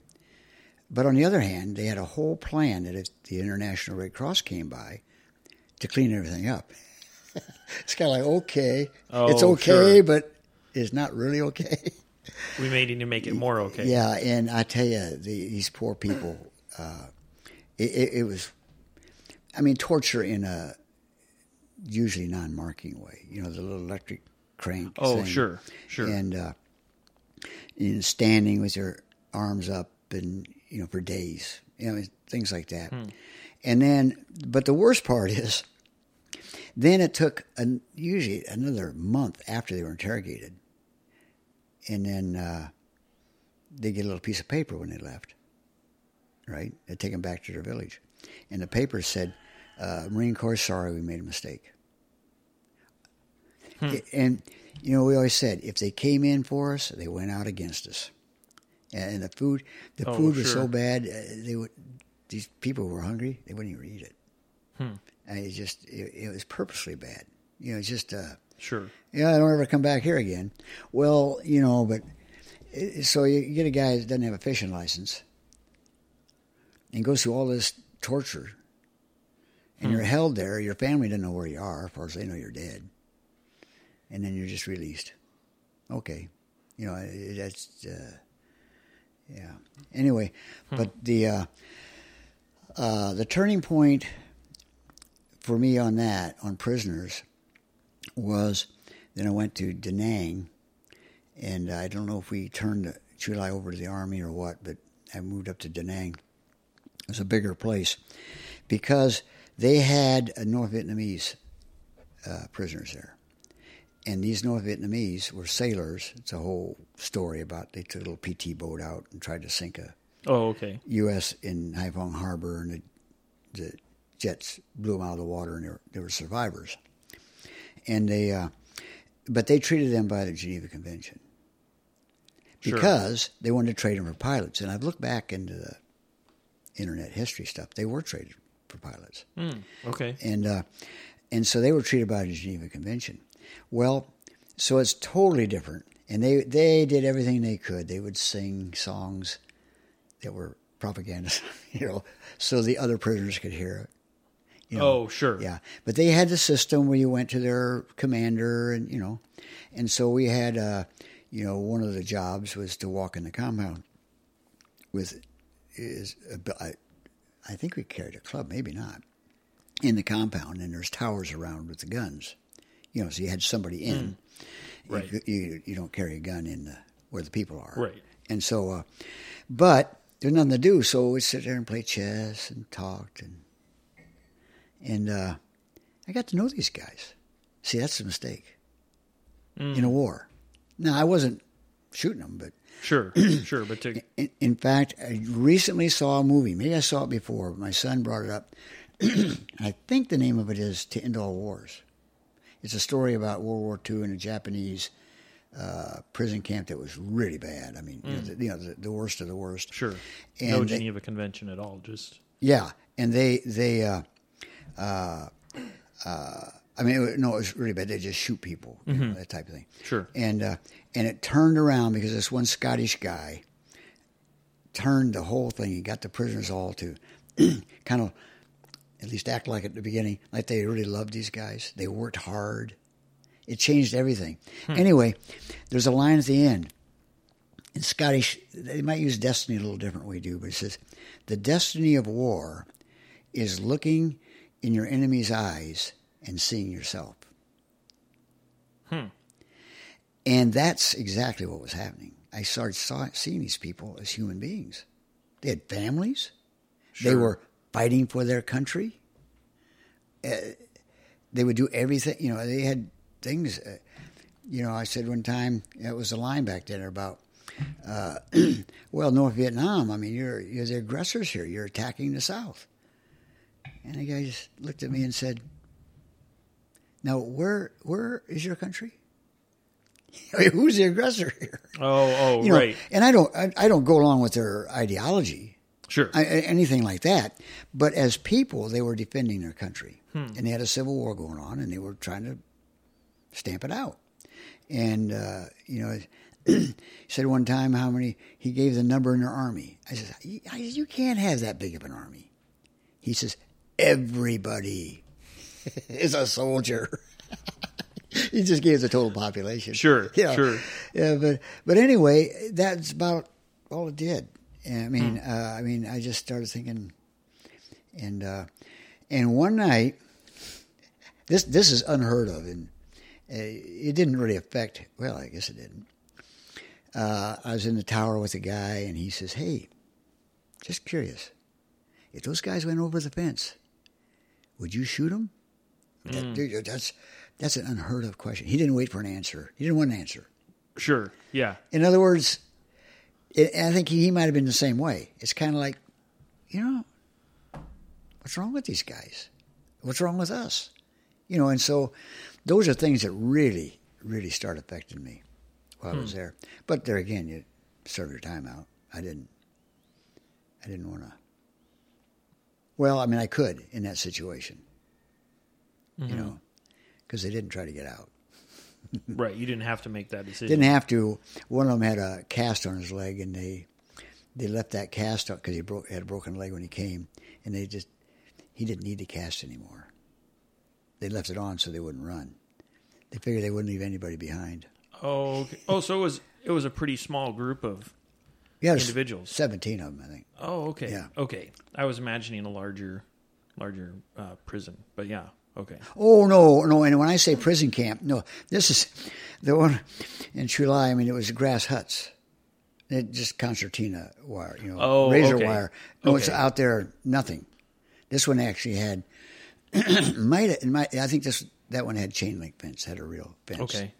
But on the other hand, they had a whole plan that if the International Red Cross came by to clean everything up. (laughs) it's kind of like okay, it's Oh, okay, sure. but it's not really okay. (laughs) We may need to make it more okay. Yeah, and I tell you, the, these poor people, uh, it, it, it was, I mean, torture in a usually non-marking way. You know, the little electric crank. Oh, thing. sure, sure. And uh, in standing with your arms up and you know for days, you know things like that. Hmm. And then, but the worst part (laughs) is, then it took an, usually another month after they were interrogated, and then uh, they get a little piece of paper when they left. Right, they take them back to their village, and the paper said, uh, "Marine Corps, sorry, we made a mistake." And you know, we always said if they came in for us, they went out against us. And the food, the Oh, food was sure. so bad, uh, they would. These people were hungry; they wouldn't even eat it. And it just, it, it was purposely bad. You know, it's just, uh, Sure. yeah, I don't ever come back here again. Well, you know, but it, so you get a guy that doesn't have a fishing license and goes through all this torture, and you're held there. Your family doesn't know where you are. Far as they know, you're dead, and then you're just released. Okay, you know that's uh, yeah. Anyway, but the uh, uh, the turning point for me on that on prisoners was then I went to Da Nang, and I don't know if we turned Chu Lai over to the army or what, but I moved up to Da Nang. It was a bigger place because they had uh, North Vietnamese uh, prisoners there. And these North Vietnamese were sailors. It's a whole story about they took a little PT boat out and tried to sink a Oh, okay. U.S. in Haiphong Harbor, and the, the jets blew them out of the water, and they were, they were survivors. And they, uh, but they treated them by the Geneva Convention Sure. because they wanted to trade them for pilots. And I've looked back into the internet history stuff; they were traded for pilots Hmm. Okay. and uh, and so they were treated by the Geneva Convention. Well, so it's totally different, and they they did everything they could. They would sing songs that were propaganda, (laughs) you know, so the other prisoners could hear it. You know, Oh, sure. yeah, but they had the system where you went to their commander, and you know, and so we had, uh, you know, one of the jobs was to walk in the compound with is I, I think we carried a club, maybe not, in the compound, and there's towers around with the guns, you know, so you had somebody in. Right. You, you you don't carry a gun in the, where the people are. Right. And so, uh, but there's nothing to do, so we sit there and play chess and talked and and uh, I got to know these guys. See, that's the mistake in a war. Now, I wasn't shooting them, but Sure. (clears throat) sure. But to in, in fact, I recently saw a movie. Maybe I saw it before. But my son brought it up. (clears throat) I think the name of it is "To End All Wars." It's a story about World War II and a Japanese uh, prison camp that was really bad. I mean, you know, the, you know the, the worst of the worst. sure. And no they- Geneva Convention at all. Just Yeah, and they they uh, uh, uh, I mean, it, no, it was really bad. They just shoot people, you know, that type of thing. Sure. And uh, and it turned around because this one Scottish guy turned the whole thing. He got the prisoners all to (clears throat) kind of at least act like at the beginning, like they really loved these guys. They worked hard. It changed everything. Anyway, there's a line at the end, in Scottish, they might use destiny a little different we do, but it says, the destiny of war is looking in your enemy's eyes and seeing yourself. Hmm. And that's exactly what was happening. I started saw, seeing these people as human beings. They had families. Sure. They were fighting for their country. Uh, they would do everything. You know, they had things. Uh, you know, I said one time it was a line back then about, uh, (clears throat) well, North Vietnam. I mean, you're you're the aggressors here. You're attacking the South. And the guy just looked at me and said, "Now, where where is your country? (laughs) I mean, who's the aggressor here?" Oh, oh, You know, right. And I don't I, I don't go along with their ideology, Sure. I, anything like that. But as people, they were defending their country, and they had a civil war going on, and they were trying to stamp it out. And uh, you know, (clears throat) he said one time how many he gave the number in their army. I said, I- "You can't have that big of an army." He says, "Everybody (laughs) is a soldier." (laughs) he just gave the total population. Sure, (laughs) Yeah. sure. Yeah, but but anyway, that's about all it did. I mean, uh, I mean, I just started thinking, and uh, and one night, this this is unheard of, and uh, it didn't really affect. Well, I guess it didn't. Uh, I was in the tower with a guy, and he says, "Hey, just curious, if those guys went over the fence, would you shoot them?" That, mm. dude, that's that's an unheard of question. He didn't wait for an answer. He didn't want an answer. Sure. Yeah. In other words, it, I think he, he might have been the same way. It's kind of like, you know, what's wrong with these guys? What's wrong with us? You know, and so those are things that really, really start affecting me while I was hmm. there. But there again, you serve your time out. I didn't. I didn't want to. Well, I mean, I could in that situation, you mm-hmm. know, because they didn't try to get out. (laughs) Right. You didn't have to make that decision. Didn't have to. One of them had a cast on his leg, and they they left that cast up because he broke had a broken leg when he came, and they just he didn't need the cast anymore. They left it on so they wouldn't run. They figured they wouldn't leave anybody behind. Oh. Okay. Oh, so it was it was a pretty small group of. Yeah, Individuals. seventeen of them, I think. Oh, okay. Yeah. Okay. I was imagining a larger, larger uh, prison, but yeah. Okay. Oh no, no! And when I say prison camp, no, this is the one in Chu Lai. I mean, it was grass huts. It just concertina wire, you know, Oh, razor okay. wire. No, it's out there, nothing. This one actually had (clears throat) might it might I think this that one had chain link fence, had a real fence. Okay.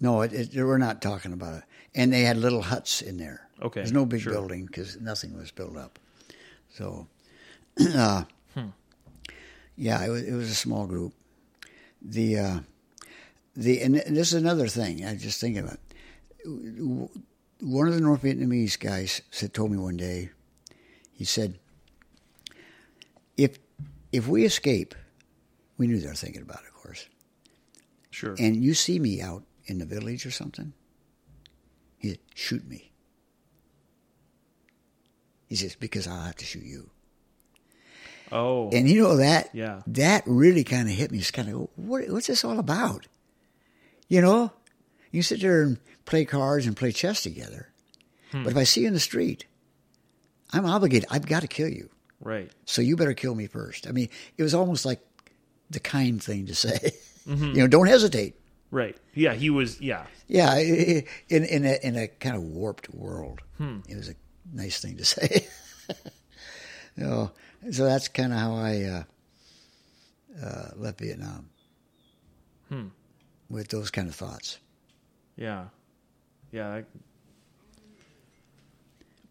No, it, it, we're not talking about it. And they had little huts in there. Okay, There's no big sure. building because nothing was built up. So, (clears throat) uh, Hmm. yeah, it was, it was a small group. The uh, the and this is another thing I just thinking about. One of the North Vietnamese guys said told me one day. He said, "If if we escape, we knew they were thinking about it, of course." Sure. and you see me out in the village or something, he shoot me. He says, because I'll have to shoot you. oh. And you know that Yeah. that really kind of hit me. It's kind of what, what's this all about? You know, you sit there and play cards and play chess together, Hmm. but if I see you in the street, I'm obligated. I've got to kill you. right. So you better kill me first. I mean, it was almost like the kind thing to say. Mm-hmm. (laughs) You know, don't hesitate. Right. Yeah. He was. Yeah. Yeah, in in a in a kind of warped world, Hmm. it was a nice thing to (laughs) say. you know, so that's kind of how I uh, uh, left Vietnam Hmm. with those kind of thoughts. Yeah. Yeah. that-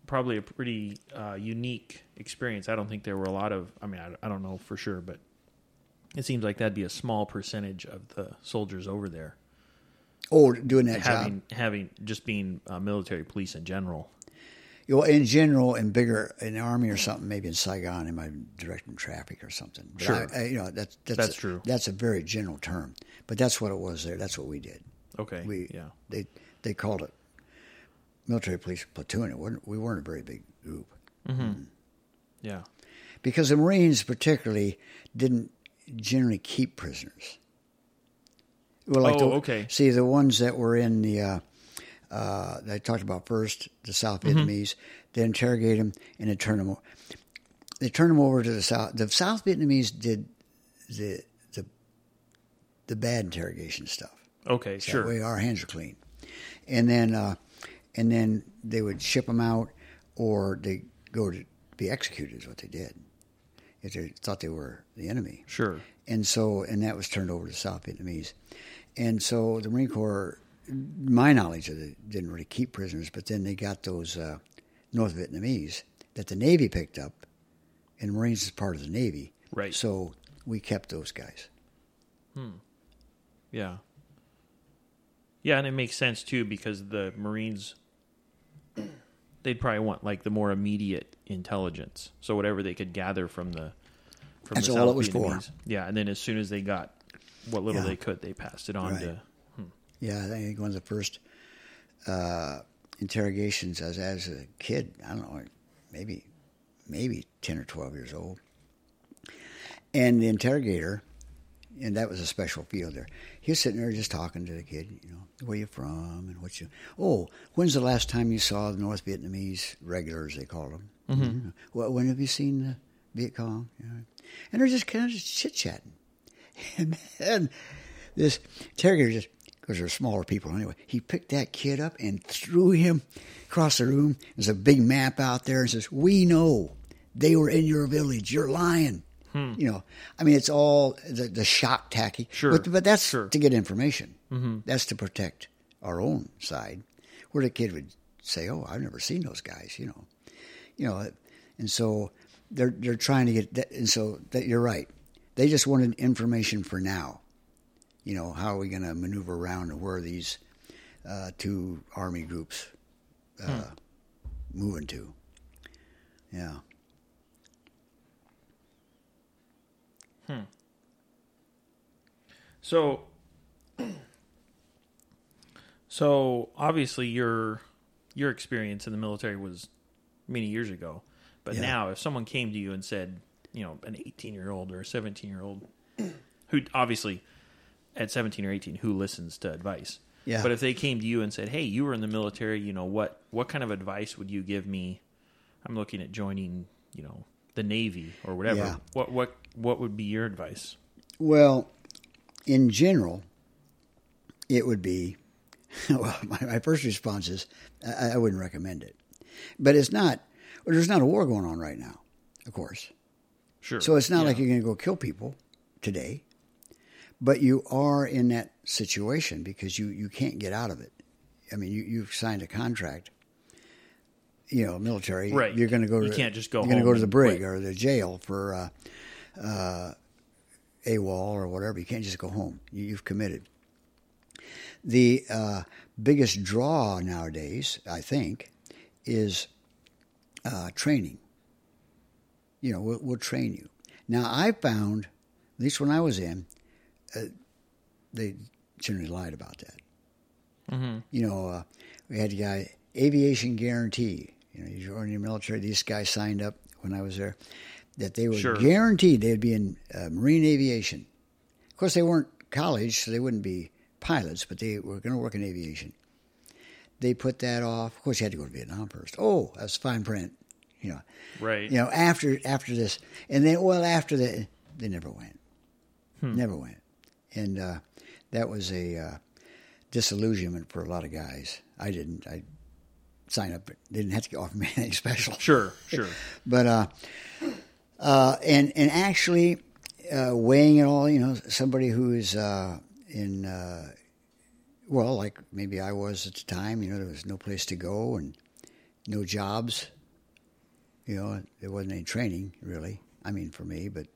Probably a pretty uh, unique experience. I don't think there were a lot of. I mean, I, I don't know for sure, but it seems like that'd be a small percentage of the soldiers over there Oh, doing that having job. having just being uh, military police in general. You know, in general, in bigger, in the army or something, maybe in Saigon, might be directing traffic or something. But Sure. I, I, you know, that's that's, That's a, true. That's a very general term, but that's what it was there. That's what we did. Okay. We yeah. they they called it military police platoon. It wasn't, we weren't a very big group. Yeah. because the Marines particularly didn't generally keep prisoners. Well, like Oh, the, okay. See, the ones that were in the uh, uh, that I talked about first, the South Vietnamese. They interrogate them and they turn them. o- They turn them over to the South. The South Vietnamese did the the the bad interrogation stuff. Okay, That sure. way our hands are clean. And then uh, and then they would ship them out, or they go to be executed. Is what they did if they thought they were the enemy. Sure. And so and that was turned over to South Vietnamese. And so the Marine Corps, my knowledge of it, didn't really keep prisoners, but then they got those uh, North Vietnamese that the Navy picked up, and Marines is part of the Navy. Right. So we kept those guys. Hmm. Yeah. Yeah, and it makes sense too because the Marines (clears throat) they'd probably want like the more immediate intelligence. So whatever they could gather from the from That's the all South it was for. Vietnamese. Yeah, and then as soon as they got what little Yeah. they could, they passed it on Right. to Yeah, I think one of the first uh, interrogations as as a kid. I don't know, maybe maybe ten or twelve years old. And the interrogator, and that was a special field there. He was sitting there just talking to the kid. You know, where you from and what you. Oh, when's the last time you saw the North Vietnamese regulars? They called them. Mm-hmm. Well, when have you seen the Viet Cong? You know, and they're just kind of chit chatting. (laughs) And then this interrogator just, because they're smaller people anyway, he picked that kid up and threw him across the room. There's a big map out there and says, We know they were in your village. You're lying. You know, I mean, it's all the, the shock tacky. Sure, But, but that's sure. to get information. Mm-hmm. That's to protect our own side. Where the kid would say, Oh, I've never seen those guys, you know. You know, and so they're they're trying to get that, and so that you're right. They just wanted information for now. You know, how are we going to maneuver around and where are these uh, two army groups uh, moving to? Yeah. Hmm. So, (clears throat) so obviously your your experience in the military was many years ago, but Yeah. now if someone came to you and said, you know, an eighteen year old or a seventeen year old, who obviously at seventeen or eighteen, who listens to advice? Yeah. But if they came to you and said, "Hey, you were in the military, you know what? What kind of advice would you give me? I'm looking at joining, you know, the Navy or whatever. Yeah. What what what would be your advice?" Well, in general, it would be. (laughs) Well, my, my first response is I, I wouldn't recommend it, but it's not. Well, there's not a war going on right now, of course. Sure. So it's not like you're going to go kill people today, but you are in that situation because you, you can't get out of it. I mean, you, you've signed a contract. You know, military. Right. You're going to go. You to, can't just go You're going to go to the brig or the jail for uh, uh, AWOL or whatever. You can't just go home. You, you've committed. The uh, biggest draw nowadays, I think, is uh, training you know, we'll, we'll train you. Now, I found, at least when I was in, uh, they generally lied about that. Mm-hmm. You know, uh, we had a guy, aviation guarantee. You know, you join the military. These guys signed up when I was there that they were Sure. guaranteed they'd be in uh, marine aviation. Of course, they weren't college, so they wouldn't be pilots, but they were going to work in aviation. They put that off. Of course, you had to go to Vietnam first. Oh, that's fine print. You know, Right. you know, after after this, and then well, after that, they never went, never went, and uh, that was a uh, disillusionment for a lot of guys. I didn't. I signed up. They didn't have to offer me (laughs) anything special. Sure. Sure. (laughs) But uh, uh, and and actually uh, weighing it all, you know, somebody who is uh, in uh, well, like maybe I was at the time. You know, there was no place to go and no jobs. You know, there wasn't any training really. I mean, for me, but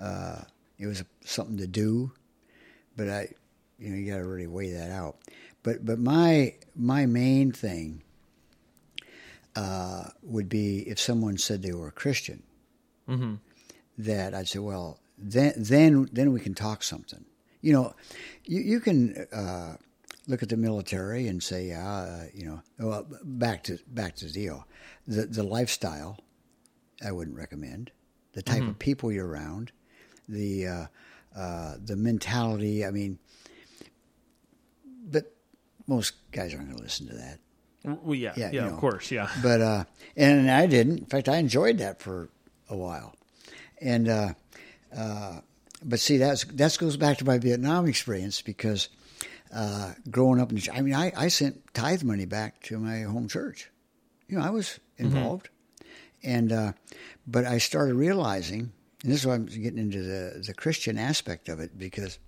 uh, it was something to do. But I, you know, you got to really weigh that out. But but my my main thing uh, would be if someone said they were a Christian, Mm-hmm. that I'd say, well, then then then we can talk something. You know, you you can uh, look at the military and say, uh, you know, well, back to back to the deal, the the lifestyle, I wouldn't recommend. The type of people you're around, the uh, uh, the mentality. I mean, but most guys aren't going to listen to that. Well, yeah, Yeah, yeah, you of know. course, yeah. (laughs) But uh, and I didn't. In fact, I enjoyed that for a while. And uh, uh, but see, that's that goes back to my Vietnam experience because uh, growing up in, I mean, I, I sent tithe money back to my home church. You know, I was involved, and uh, but I started realizing, and this is why I'm getting into the the Christian aspect of it because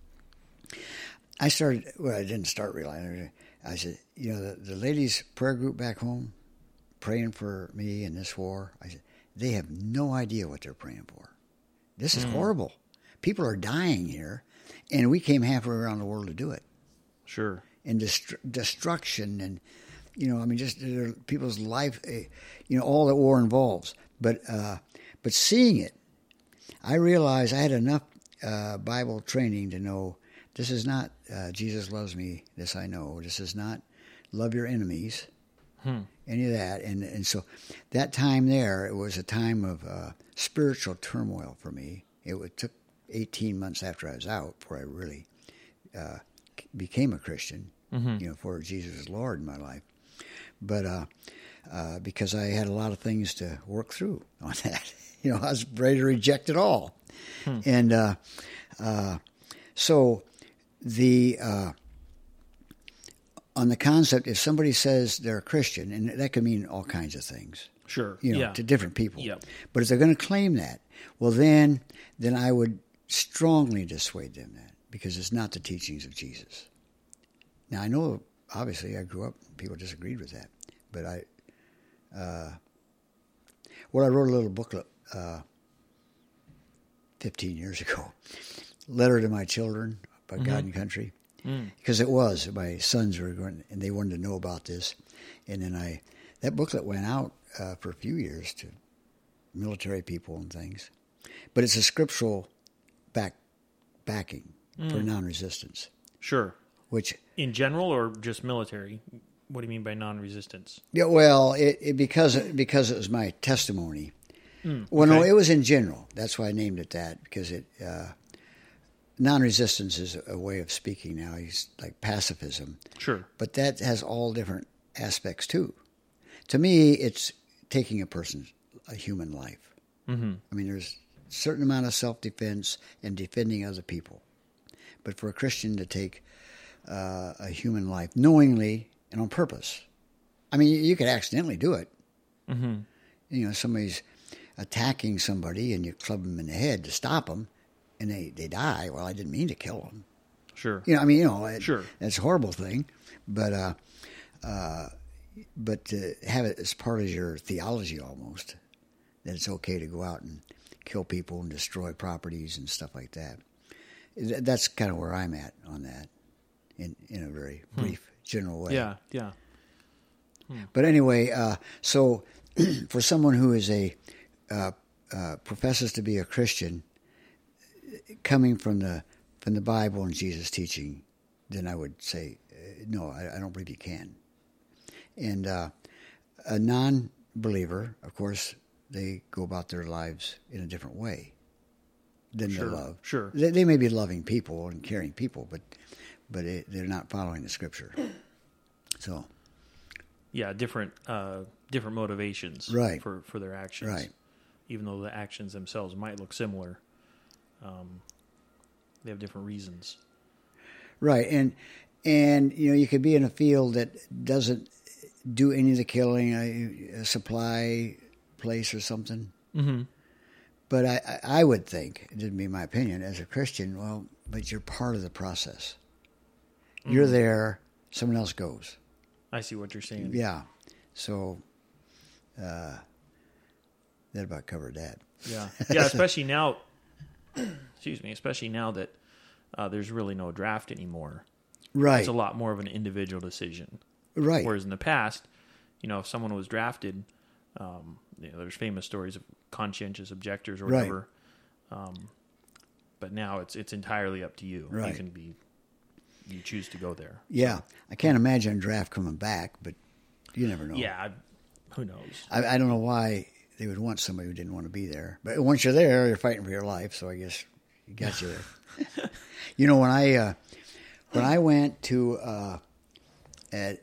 I started. Well, I didn't start realizing. I said, you know, the, the ladies' prayer group back home, praying for me in this war. I said, they have no idea what they're praying for. This is horrible. People are dying here, and we came halfway around the world to do it. Sure. And destru- destruction, and you know, I mean, just people's life, eh, you know, all that war involves. But uh, but seeing it, I realized I had enough uh, Bible training to know this is not uh, Jesus loves me. This I know. This is not love your enemies. Any of that, and and so that time there, it was a time of uh, spiritual turmoil for me. It, took eighteen months after I was out before I really uh, became a Christian. You know, for Jesus is Lord in my life. But uh, uh, because I had a lot of things to work through (laughs) on that, you know, (laughs) I was ready to reject it all, and uh, uh, so the uh, on the concept, if somebody says they're a Christian, and that could mean all kinds of things, Sure. you know, yeah. to different people. Yep. But if they're going to claim that, well, then then I would strongly dissuade them that because it's not the teachings of Jesus. Now I know, obviously, I grew up, people disagreed with that, but I, uh, well, I wrote a little booklet uh, 15 years ago, letter to my children about God and country, because it was my sons were going and they wanted to know about this, and then I that booklet went out uh, for a few years to military people and things, but it's a scriptural back backing for non-resistance, Sure. which In general or just military? What do you mean by non-resistance? Yeah, well, it, it because because it was my testimony. Well, no, it was in general. That's why I named it that because it uh, non-resistance is a way of speaking now. It's like pacifism, Sure. but that has all different aspects too. To me, it's taking a person's a human life. Mm-hmm. I mean, there's a certain amount of self-defense and defending other people, but for a Christian to take uh, a human life knowingly and on purpose. I mean, you could accidentally do it. Mm-hmm. You know, somebody's attacking somebody and you club them in the head to stop them, and they, they die. Well, I didn't mean to kill them. Sure. You know, I mean, you know, it, Sure. that's a horrible thing, but uh, uh, but to have it as part of your theology almost that it's okay to go out and kill people and destroy properties and stuff like that. That's kind of where I'm at on that, in in a very brief, general way. Yeah. Yeah. But anyway, uh, so (clears throat) for someone who is a uh, uh, professes to be a Christian, coming from the from the Bible and Jesus' teaching, then I would say uh, no. I, I don't believe you can. And uh, a non-believer, of course, they go about their lives in a different way than Sure, they love. sure. They, they may be loving people and caring people, but but it, they're not following the Scripture. So. Yeah. Different. Uh, different motivations. Right. For for their actions. Right. Even though the actions themselves might look similar, um, they have different reasons. Right, and and you know you could be in a field that doesn't do any of the killing, a, a supply place or something. Mm-hmm. But I, I I would think, it didn't be my opinion, as a Christian, well, but you're part of the process. You're there, someone else goes. I see what you're saying. Yeah, so uh, that about covered that. Yeah, (laughs) yeah. Especially now, excuse me. Especially now that uh, there's really no draft anymore. Right, It's a lot more of an individual decision. right, Whereas in the past, you know, if someone was drafted, um, you know, there's famous stories of conscientious objectors or Right. whatever. Um, but now it's it's entirely up to you. Right. You can be, you choose to go there. yeah. I can't imagine a draft coming back, but you never know. Yeah, I- who knows? I, I don't know why they would want somebody who didn't want to be there. But once you're there, you're fighting for your life. So I guess you got you there. (laughs) you know, when I uh, when I went to uh, at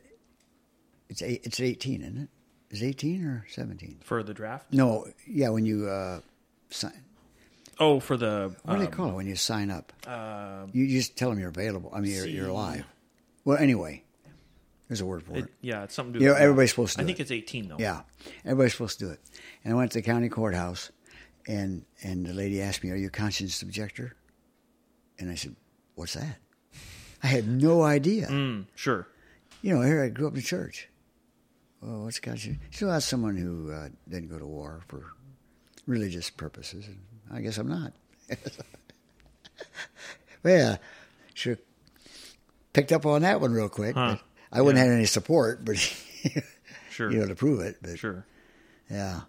it's eight, it's eighteen, isn't it? Is it eighteen or seventeen? for the draft. No, yeah, when you uh, sign. Oh, for the What do they um, call it when you sign up? uh, You just tell them you're available. I mean, you're, you're See. alive. Well, anyway, there's a word for it. it, yeah, it's something to do. You know, with everybody's supposed to I think it. it's eighteen though. Yeah, everybody's supposed to do it. And I went to the county courthouse, and and the lady asked me, "Are you a conscience objector?" And I said, "What's that?" I had no idea. Mm, sure. You know, here I grew up in church. Well, what's conscience? Well, that's someone who uh, didn't go to war for religious purposes. And I guess I'm not. (laughs) well, yeah, sure picked up on that one real quick. Huh. I wouldn't Yeah. have any support, but (laughs) Sure. you know, to prove it. But Sure. yeah.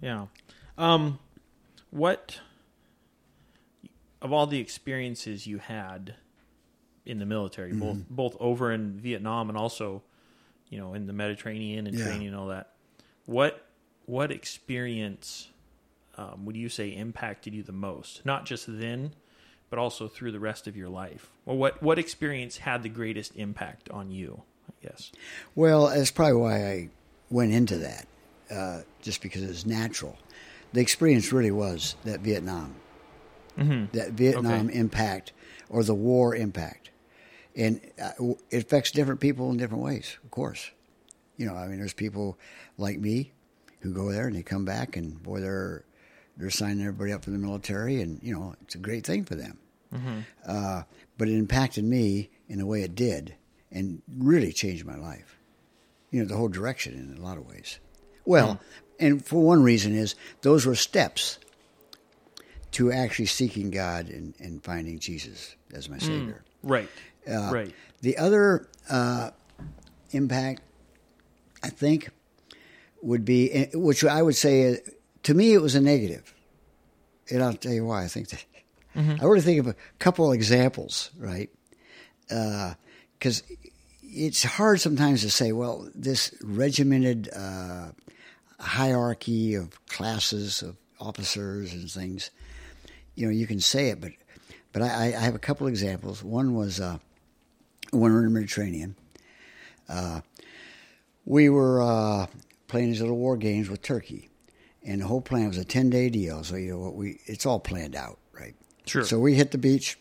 Yeah. Um, what of all the experiences you had in the military, both Mm-hmm. both over in Vietnam and also, you know, in the Mediterranean and Yeah. training and all that, what what experience um, would you say impacted you the most? Not just then, but also through the rest of your life. Or what what experience had the greatest impact on you? I guess. Well, that's probably why I went into that, uh, just because it was natural. The experience really was that Vietnam, that Vietnam Okay. impact or the war impact, and uh, it affects different people in different ways. Of course, you know, I mean, there's people like me who go there and they come back, and boy, they're they're signing everybody up for the military, and you know, it's a great thing for them. Uh, but it impacted me in the way it did, and really changed my life. You know, the whole direction in a lot of ways. Well, and for one reason is those were steps to actually seeking God and, and finding Jesus as my Savior. Right. Uh, right. The other uh, impact, I think, would be, eh, which I would say, uh, to me, it was a negative. And I'll tell you why I think that. I really think of a couple examples, right? Because it's hard sometimes to say, well, this regimented uh, hierarchy of classes of officers and things, you know, you can say it, but but I, I have a couple examples. One was uh, when we were in the Mediterranean. Uh, we were uh, playing these little war games with Turkey, and the whole plan was a ten day deal. So you know what we it's all planned out, right? Sure. So we hit the beach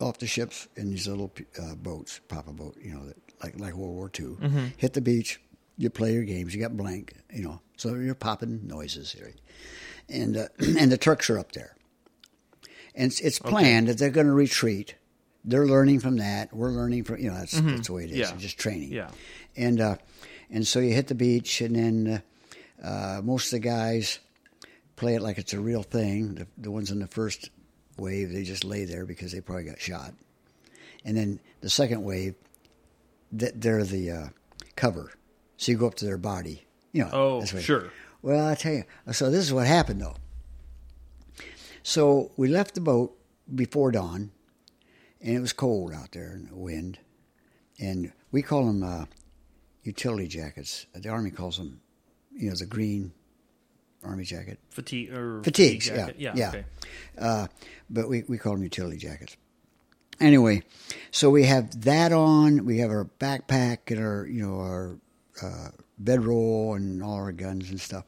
off the ships in these little uh, boats, papa boat, you know, that, like like World War II. Hit the beach, you play your games, you got blank, you know, so you're popping noises, here, And uh, (clears throat) and the Turks are up there, and it's, it's planned that they're going to retreat. They're learning from that. We're learning from you know that's that's the way it is. Yeah. Just training. Yeah. And uh, and so you hit the beach, and then uh, uh, most of the guys play it like it's a real thing. The, the ones in the first wave, they just lay there because they probably got shot. And then the second wave, th- they're the uh, cover. So you go up to their body. You know. Oh, sure. Well, I tell you. So this is what happened, though. So we left the boat before dawn, and it was cold out there and the wind, and we call them uh, utility jackets. The army calls them, you know, the green army jacket. Fatigue or Fatigues, fatigue jacket? yeah, yeah. yeah. Okay. Uh, but we, we call them utility jackets. Anyway, so we have that on. We have our backpack and our you know our uh, bedroll and all our guns and stuff,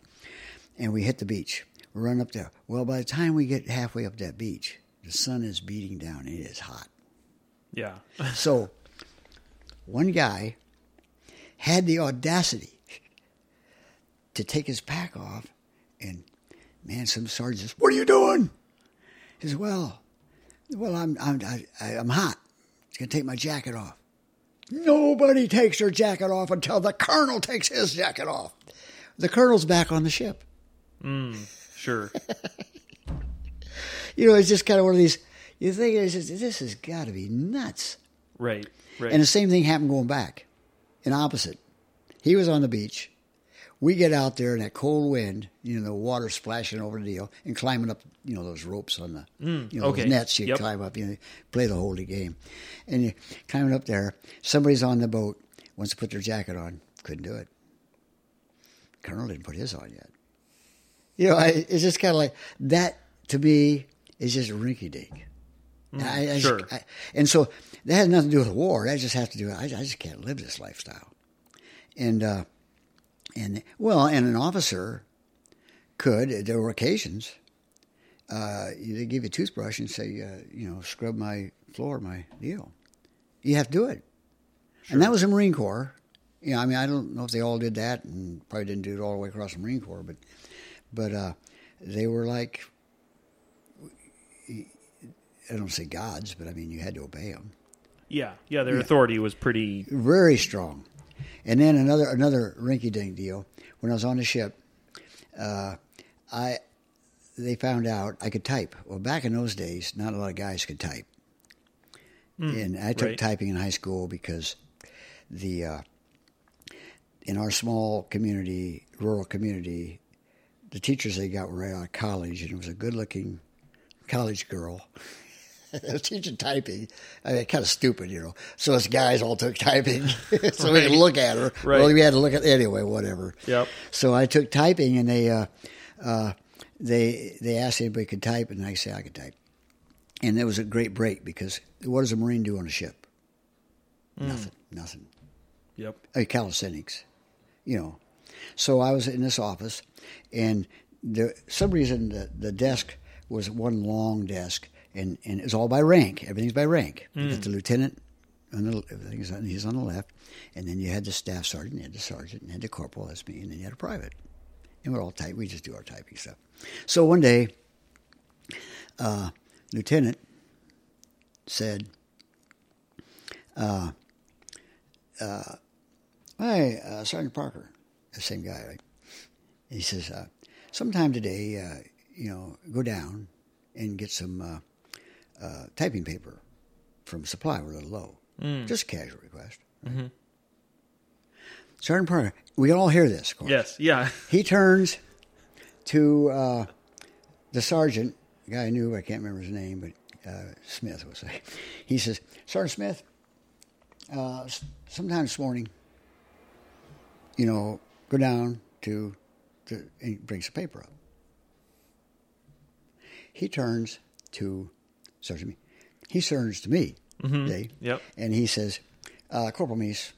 and we hit the beach. We run up there. Well, by the time we get halfway up that beach, the sun is beating down. It is hot. Yeah. (laughs) So, one guy had the audacity to take his pack off, and man, some sergeant says, "What are you doing?" He says, "Well, well, I'm I'm I, I'm hot. It's gonna take my jacket off." Nobody takes their jacket off until the colonel takes his jacket off. The colonel's back on the ship. Mm, Sure. (laughs) You know, it's just kind of one of these. You think this has got to be nuts. right. Right. And the same thing happened going back, in opposite. He was on the beach. We get out there in that cold wind, you know, the water splashing over the deal, and climbing up, you know, those ropes on the, you know, okay. those nets. You Yep. climb up, you know, play the holy game, and you climbing up there. Somebody's on the boat wants to put their jacket on, couldn't do it. Colonel didn't put his on yet. You know, I, it's just kind of like that. To me, is just rinky dink. And I, I just- sure. I- and so that has nothing to do with war. That just has to do. I, I just can't live this lifestyle. And uh, and well, and an officer could. There were occasions. Uh, they give you a toothbrush and say, uh, you know, scrub my floor, my deal. You have to do it. And that was the Marine Corps. You know, I mean, I don't know if they all did that, and probably didn't do it all the way across the Marine Corps, but but uh, they were like, I don't say gods, but I mean, you had to obey them. Yeah, yeah. Their authority was pretty. Very strong. And then another another rinky dink deal. When I was on the ship, uh, I they found out I could type. Well, back in those days, not a lot of guys could type. and I took right. typing in high school because the uh, in our small community, rural community, the teachers they got were right out of college, and it was a good looking college girl. I was teaching typing. I mean, kind of stupid, you know. So us guys all took typing, (laughs) so we could look at her. Right. Well, we had to look at anyway, whatever. Yep. So I took typing, and they uh, uh, they they asked if anybody could type, and I said I could type. And it was a great break because what does a marine do on a ship? Nothing. Nothing. Yep. Uh, calisthenics, you know. So I was in this office, and the some reason the the desk was one long desk, and and it was all by rank. Everything's by rank. You got the lieutenant. On the, everything's on, he's on the left, and then you had the staff sergeant, you had the sergeant, and you had the corporal, that's me, and then you had a private. And we're all type. We just do our typing stuff. So one day, uh, lieutenant said, Hi, uh, Sergeant Parker, the same guy, right? He says, uh, sometime today, uh, you know, go down and get some uh, typing paper from supply. We're a little low. Just a casual request. Sergeant Parker, we can all hear this, of course. Yes. Yeah. (laughs) He turns to uh, the sergeant, the guy I knew, I can't remember his name, but uh, Smith will say. He says, Sergeant Smith, uh, sometime this morning, you know, go down to, to and he brings the paper up. He turns to Sergeant. He turns to me, Dave, Yep. and he says, uh, Corporal Meese,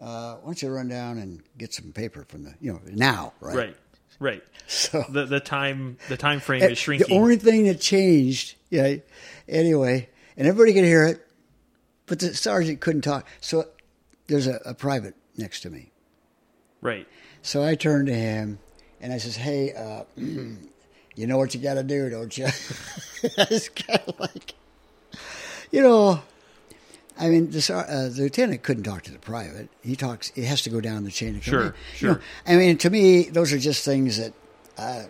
uh, why don't you run down and get some paper from the, you know, now, right? Right. Right. So The the time the time frame is shrinking. The only thing that changed, yeah. Anyway, and everybody could hear it, but the sergeant couldn't talk. So there's a, a private next to me. right. So I turned to him and I says, "Hey, uh, (clears throat) you know what you got to do, don't you?" (laughs) I was kind of like, you know, I mean, the, uh, the lieutenant couldn't talk to the private. He talks. It has to go down the chain of Sure, command. You sure. know, I mean, to me, those are just things that. Uh,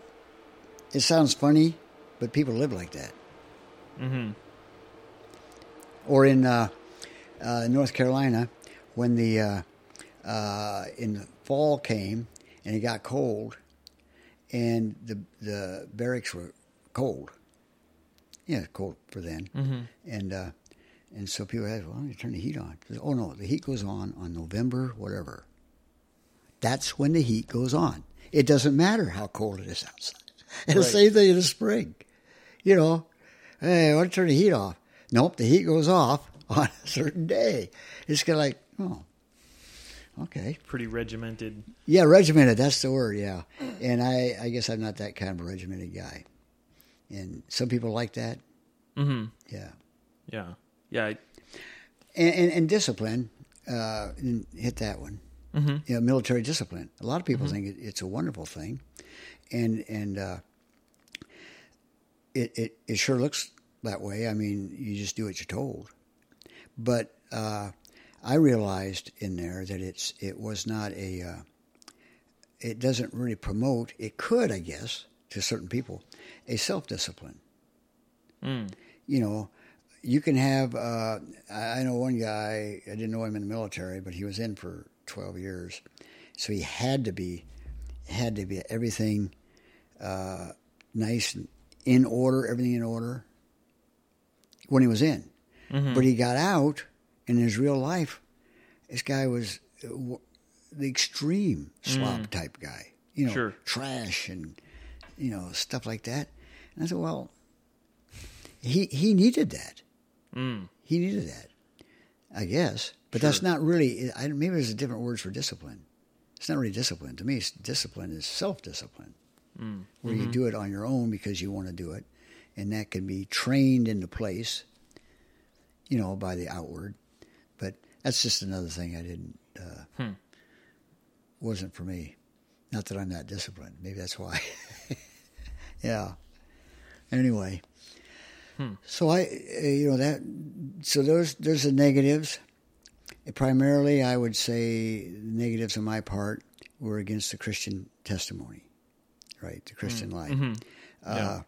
it sounds funny, but people live like that. Mm-hmm. Or in uh, uh, North Carolina, when the uh, uh, in the fall came and it got cold, and the the barracks were cold. Yeah, cold for then, mm-hmm. and uh, and so people had, well, you turn the heat on. Oh no, the heat goes on on November whatever. That's when the heat goes on. It doesn't matter how cold it is outside. (laughs) And the Right. same thing in the spring. You know, hey, I want to turn the heat off. Nope, the heat goes off (laughs) on a certain day. It's kind of like, oh, okay. Pretty regimented. Yeah, regimented. That's the word. Yeah, and I, I guess I'm not that kind of a regimented guy, and some people like that. Mm-hmm. Yeah, Yeah. Yeah. I- and and, and discipline. Uh, and hit that one. Mm-hmm. You know, military discipline. A lot of people think it, it's a wonderful thing, and and uh, it, it it sure looks that way. I mean, you just do what you're told. But uh, I realized in there that it's it was not a. Uh, it doesn't really promote. It could, I guess, to certain people, a self discipline. Mm. You know, you can have. Uh, I know one guy. I didn't know him in the military, but he was in for twelve years, so he had to be had to be everything uh, nice and in order, everything in order when he was in. But he got out, in his real life, this guy was uh, the extreme slob type guy. You know, Sure. trash and you know stuff like that. And I said, well, he he needed that. Mm. He needed that, I guess. But that's not really. I, maybe there's a different words for discipline. It's not really discipline to me. It's discipline is self discipline, Mm. where you do it on your own because you want to do it, and that can be trained into place. You know, by the outward, that's just another thing I didn't. Uh, Hmm. Wasn't for me. Not that I'm that disciplined. Maybe that's why. (laughs) yeah. Anyway. Hmm. So I, uh, you know that. So there's there's the negatives. Primarily, I would say the negatives on my part were against the Christian testimony, right? The Christian life. Mhm. Uh, Yeah.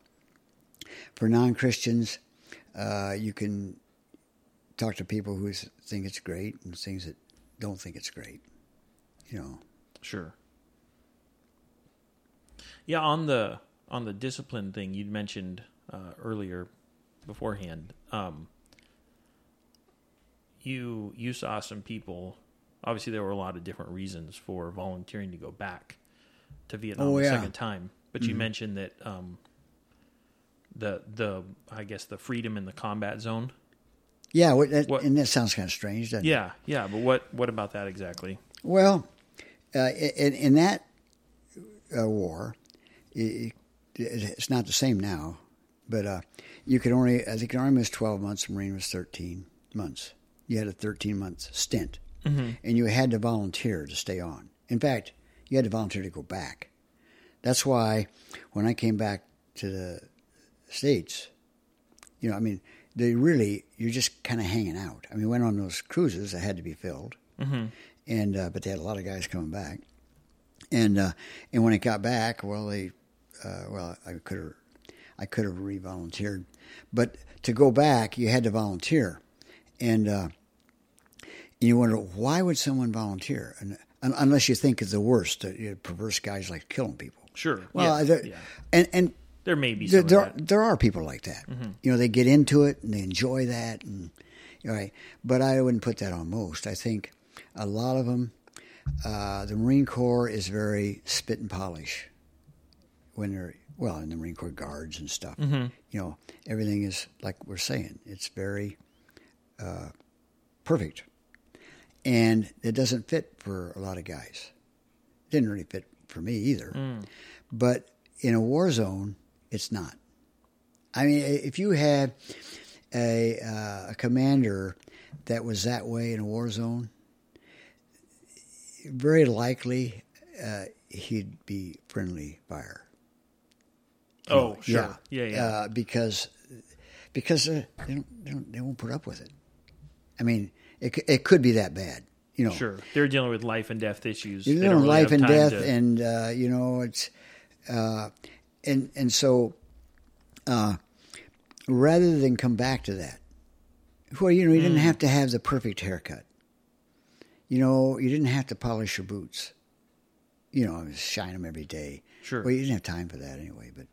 For non Christians, uh, you can talk to people who think it's great and things that don't think it's great. You know. Sure. Yeah, on the on the discipline thing you'd mentioned uh, earlier beforehand, um, you you saw some people. Obviously, there were a lot of different reasons for volunteering to go back to Vietnam Oh, the yeah. second time. But you mentioned that um, the the I guess the freedom in the combat zone. Yeah, what, that, What- and that sounds kind of strange, doesn't it? Yeah, yeah. But what what about that exactly? Well, uh, in, in that uh, war, it, it's not the same now, but uh, you could only, I think the Army was 12 months, Marine was 13 months. You had a 13 month stint, and you had to volunteer to stay on. In fact, you had to volunteer to go back. That's why when I came back to the States, you know, I mean, they really, you're just kind of hanging out. I mean, we went on those cruises that had to be filled Mm-hmm. and uh, but they had a lot of guys coming back, and uh, and when it got back, well, they, uh, well, I could have, I could have re-volunteered, but to go back, you had to volunteer, and uh, you wonder why would someone volunteer, and un- unless you think it's the worst, uh, you know, perverse guys like killing people. Sure. Well, yeah, yeah. and and There may be there, some there, there are people like that. You know, they get into it and they enjoy that, and right. But I wouldn't put that on most. I think a lot of them, uh, the Marine Corps is very spit and polish when they're well in the Marine Corps guards and stuff. You know, everything is like we're saying. It's very uh, perfect, and it doesn't fit for a lot of guys. Didn't really fit for me either. But in a war zone, it's not. I mean, if you had a, uh, a commander that was that way in a war zone, very likely uh, he'd be friendly fire. Oh, sure. Yeah, yeah. Uh, because because uh, they, don't, they don't they won't put up with it. I mean, it it could be that bad. You know, Sure, they're dealing with life and death issues. you They know, don't really life and death, to- and uh, you know, it's uh, and and so uh, rather than come back to that, well, you know, you Hmm. didn't have to have the perfect haircut. You know, you didn't have to polish your boots. You know, shine them every day. Sure. Well, you didn't have time for that anyway, but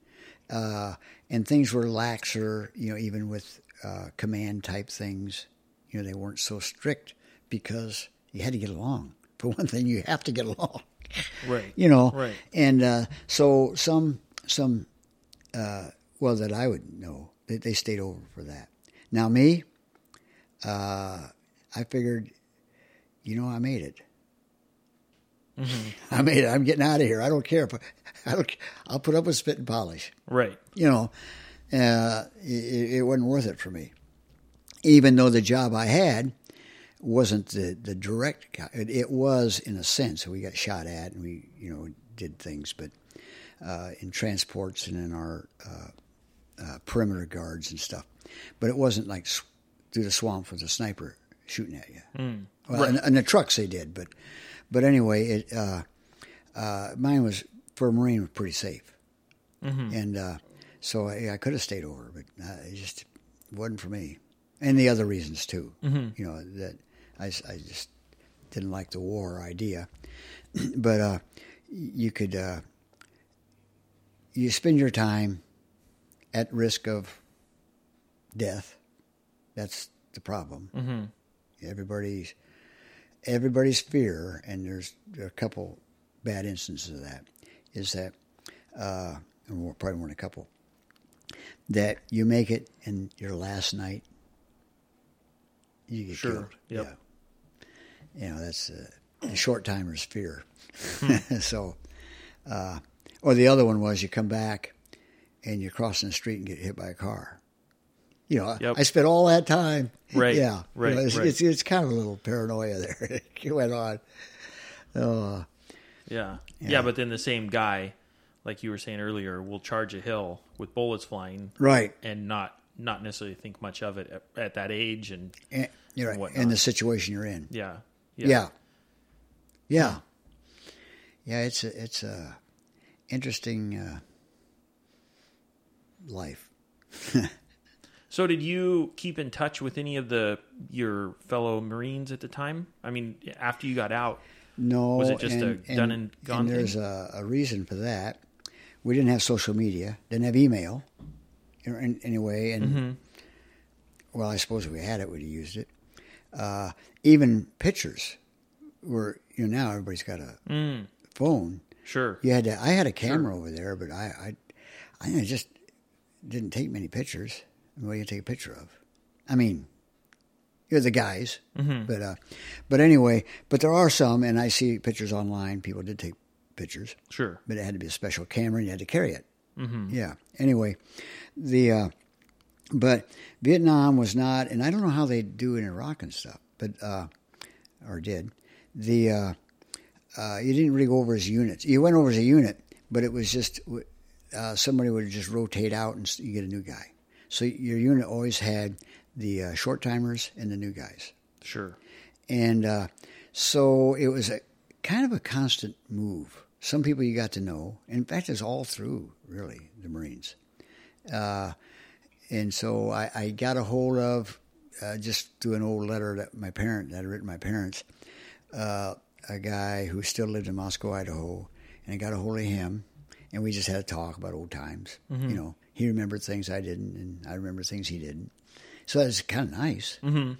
uh, and things were laxer. You know, even with uh, command type things, you know, they weren't so strict because you had to get along. For one thing, you have to get along. right. (laughs) You know, Right. And uh, so some some uh, well that I would know they, they stayed over for that. Now me, uh, I figured, you know, I made it. (laughs) I made it. I'm getting out of here. I don't care. If I, I don't. I'll put up with spit and polish. Right. You know, uh, it, it wasn't worth it for me. Even though the job I had wasn't the the direct. It, it was in a sense. We got shot at, and we you know did things, but uh, in transports and in our uh, uh, perimeter guards and stuff. But it wasn't like s- through the swamp with a sniper shooting at you. Well, and, and the trucks they did, but but anyway, it uh, uh, mine was for a marine was pretty safe, and uh, so I, I could have stayed over, but uh, it just wasn't for me, and the other reasons too. You know that I just didn't like the war idea, (clears throat) but uh, you could uh, you spend your time at risk of death. That's the problem. Mm-hmm. Everybody's everybody's fear, and there's a couple bad instances of that. Is that uh, and probably more than a couple that you make it and your last night, you get Sure. killed. Yep. Yeah. You know, that's uh, the short timer's fear. Hmm. (laughs) so, uh, or the other one was you come back and you're crossing the street and get hit by a car. You know, Yep. I spent all that time. (laughs) Right, Yeah. You right, know, it's, right. it's, it's kind of a little paranoia (laughs) there. it went on. Oh, Yeah. yeah. Yeah. but then the same guy, like you were saying earlier, will charge a hill with bullets flying right. and not not necessarily think much of it at, at that age and And, you're And right. And the situation you're in. yeah. Yeah. Yeah. Yeah, it's a it's a interesting uh, life. (laughs) So did you keep in touch with any of the your fellow Marines at the time? I mean, after you got out, No, Was it just a done and gone And there's a, a reason for that. We didn't have social media, didn't have email, in, in, anyway, and Mm-hmm. well, I suppose if we had it, we'd have used it. Uh, even pictures were, you know, now everybody's got a mm, phone. Sure. You had to, I had a camera over there, but I, I, I just didn't take many pictures. What do you take a picture of? I mean, you're the guys, Mm-hmm. but uh, but anyway, but there are some, and I see pictures online. People did take pictures, Sure. but it had to be a special camera, and you had to carry it. Mm-hmm. Yeah. Anyway, the uh, but Vietnam was not, and I don't know how they do it in Iraq and stuff, but uh, or did the uh, you didn't really go over as units. You went over as a unit, but it was just uh, somebody would just rotate out and you get a new guy. So your unit always had the uh, short timers and the new guys, Sure. and uh, so it was a kind of a constant move. Some people you got to know. In fact, it's all through really the Marines. Uh, and so I, I got a hold of uh, just through an old letter that my parent that I'd written my parents, uh, a guy who still lived in Moscow, Idaho, and I got a hold of him, and we just had a talk about old times. You know, he remembered things I didn't, and I remember things he didn't. So that was kind of nice. Mm-hmm.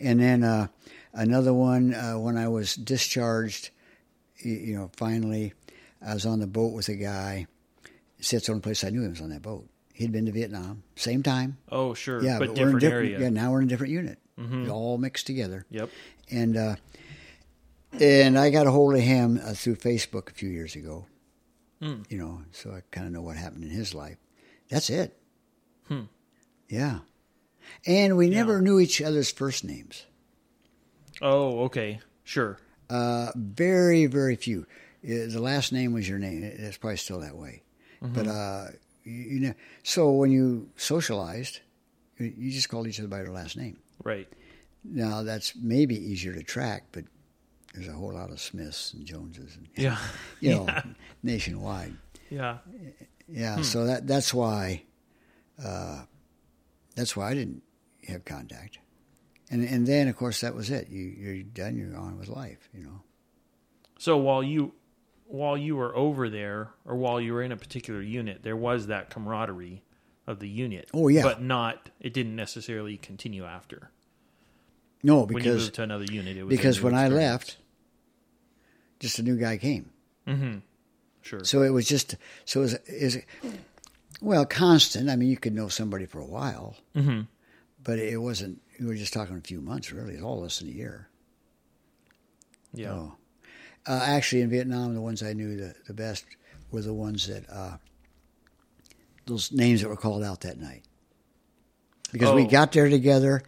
And then uh, another one uh, when I was discharged, you, you know, finally, I was on the boat with a guy. See, that's the only place I knew him was on that boat. He'd been to Vietnam, same time. Oh, sure. Yeah, but, in different, different area. Yeah, now we're in a different unit. It's all mixed together. Yep. And uh, and I got a hold of him uh, through Facebook a few years ago. Hmm. You know, so I kind of know what happened in his life. That's it. Hmm. Yeah. And we never knew each other's first names. Oh, okay. Sure. Uh, very, very few. Uh, The last name was your name. It's probably still that way. But uh, you, you know, so when you socialized, you just called each other by their last name. Right. Now that's maybe easier to track, but there's a whole lot of Smiths and Joneses, and, Yeah. (laughs) you know, Yeah. nationwide. Yeah. Yeah, so that that's why, uh, that's why I didn't have contact, and and then of course that was it. You you're done. You're on with life. You know. So while you while you were over there, or while you were in a particular unit, there was that camaraderie of the unit. Oh, yeah. But not. It didn't necessarily continue after. No, when because moved to another unit, because when I left, just a new guy came. Mm-hmm. Sure. So it was just so it was is well constant. I mean, you could know somebody for a while, mm-hmm. but it wasn't. We were just talking a few months. Really, it's all less than a year. Yeah. Oh. Uh, actually, in Vietnam, the ones I knew the, the best were the ones that uh, those names that were called out that night. Because we Oh. got there together,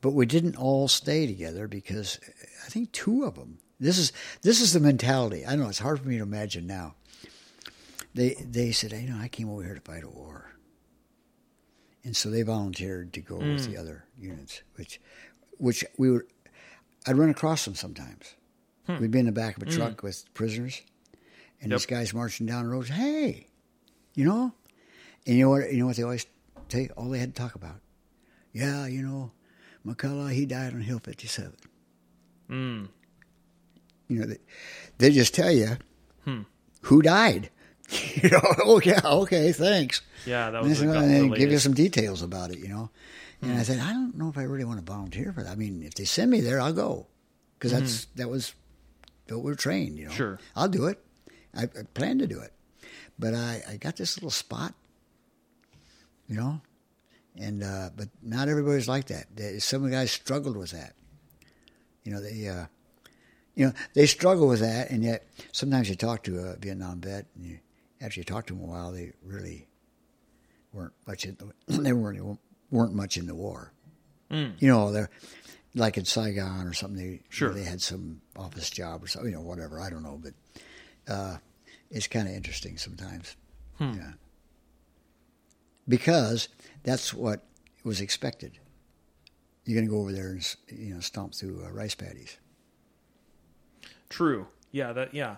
but we didn't all stay together because uh, I think two of them. This is this is the mentality. I know it's hard for me to imagine now. They they said, "You know, I came over here to fight a war," and so they volunteered to go with hmm. the other units, which which we were. I'd run across them sometimes. Hmm. We'd be in the back of a hmm. truck with prisoners, and Yep. this guy's marching down the road. Hey, you know, and you know what? You know what they always take. All they had to talk about. Yeah, you know, McCullough. He died on Hill Fifty Seven. Mm. You know, they, they just tell you Hmm. who died. (laughs) you know, oh yeah, okay, thanks. Yeah, that And was they the, said, the "Well, they give you some details about it, you know. And Hmm. I said, I don't know if I really want to volunteer for that. I mean, if they send me there, I'll go because that's that was what we're trained, you know. Hmm. Sure. I'll do it. I, I plan to do it, but I, I got this little spot, you know. And uh, but not everybody's like that. Some of the guys struggled with that. You know, they uh, you know they struggle with that, and yet sometimes you talk to a Vietnam vet, and you, after you talk to them a while, they really weren't much in the, (clears throat) they weren't weren't much in the war. Mm. You know, they're like in Saigon or something. They Sure. they had some office job or something. You know, whatever. I don't know, but uh, it's kind of interesting sometimes. Hmm. Yeah, because that's what was expected. You're going to go over there and you know stomp through uh, rice paddies. True. Yeah. That. Yeah.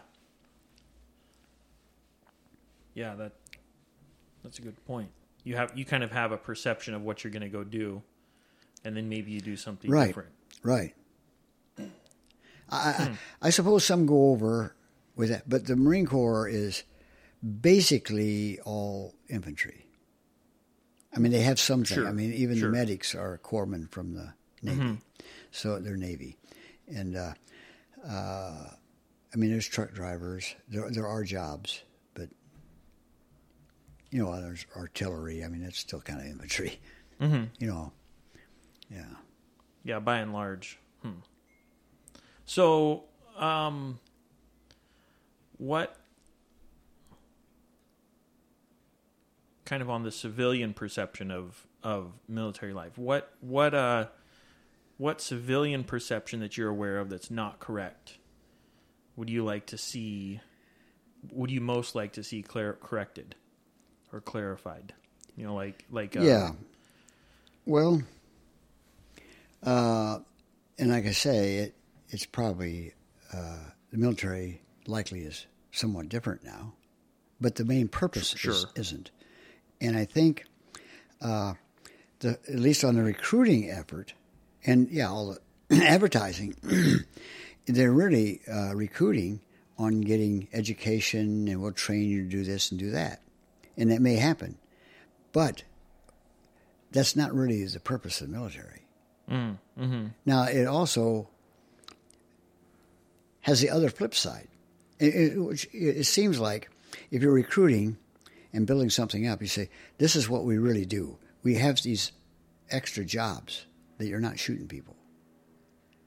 Yeah. That. That's a good point. You have you kind of have a perception of what you're going to go do, and then maybe you do something Right. different. Right. I, I, I suppose some go over with that, but the Marine Corps is basically all infantry. I mean, they have something. Sure, I mean, even sure. the medics are corpsmen from the Navy, so they're Navy, and uh, uh, I mean, there's truck drivers. There, there are jobs, but you know, there's artillery. I mean, that's still kind of infantry. Mm-hmm. You know, yeah. Yeah, by and large. Hmm. So, um, what kind of on the civilian perception of of military life? What what uh what civilian perception that you're aware of that's not correct would you like to see? Would you most like to see clar- corrected or clarified? You know, like like uh, yeah. Well, uh, and like I say, it it's probably uh, the military likely is somewhat different now, but the main purpose is, Sure. isn't. And I think, uh, the at least on the recruiting effort, and yeah, all the (clears throat) advertising, (clears throat) they're really uh, recruiting on getting education, and we'll train you to do this and do that, and that may happen, but that's not really the purpose of the military. Mm, mm-hmm. Now, it also has the other flip side, it, it, it seems like if you're recruiting and building something up, you say, This is what we really do. We have these extra jobs that you're not shooting people,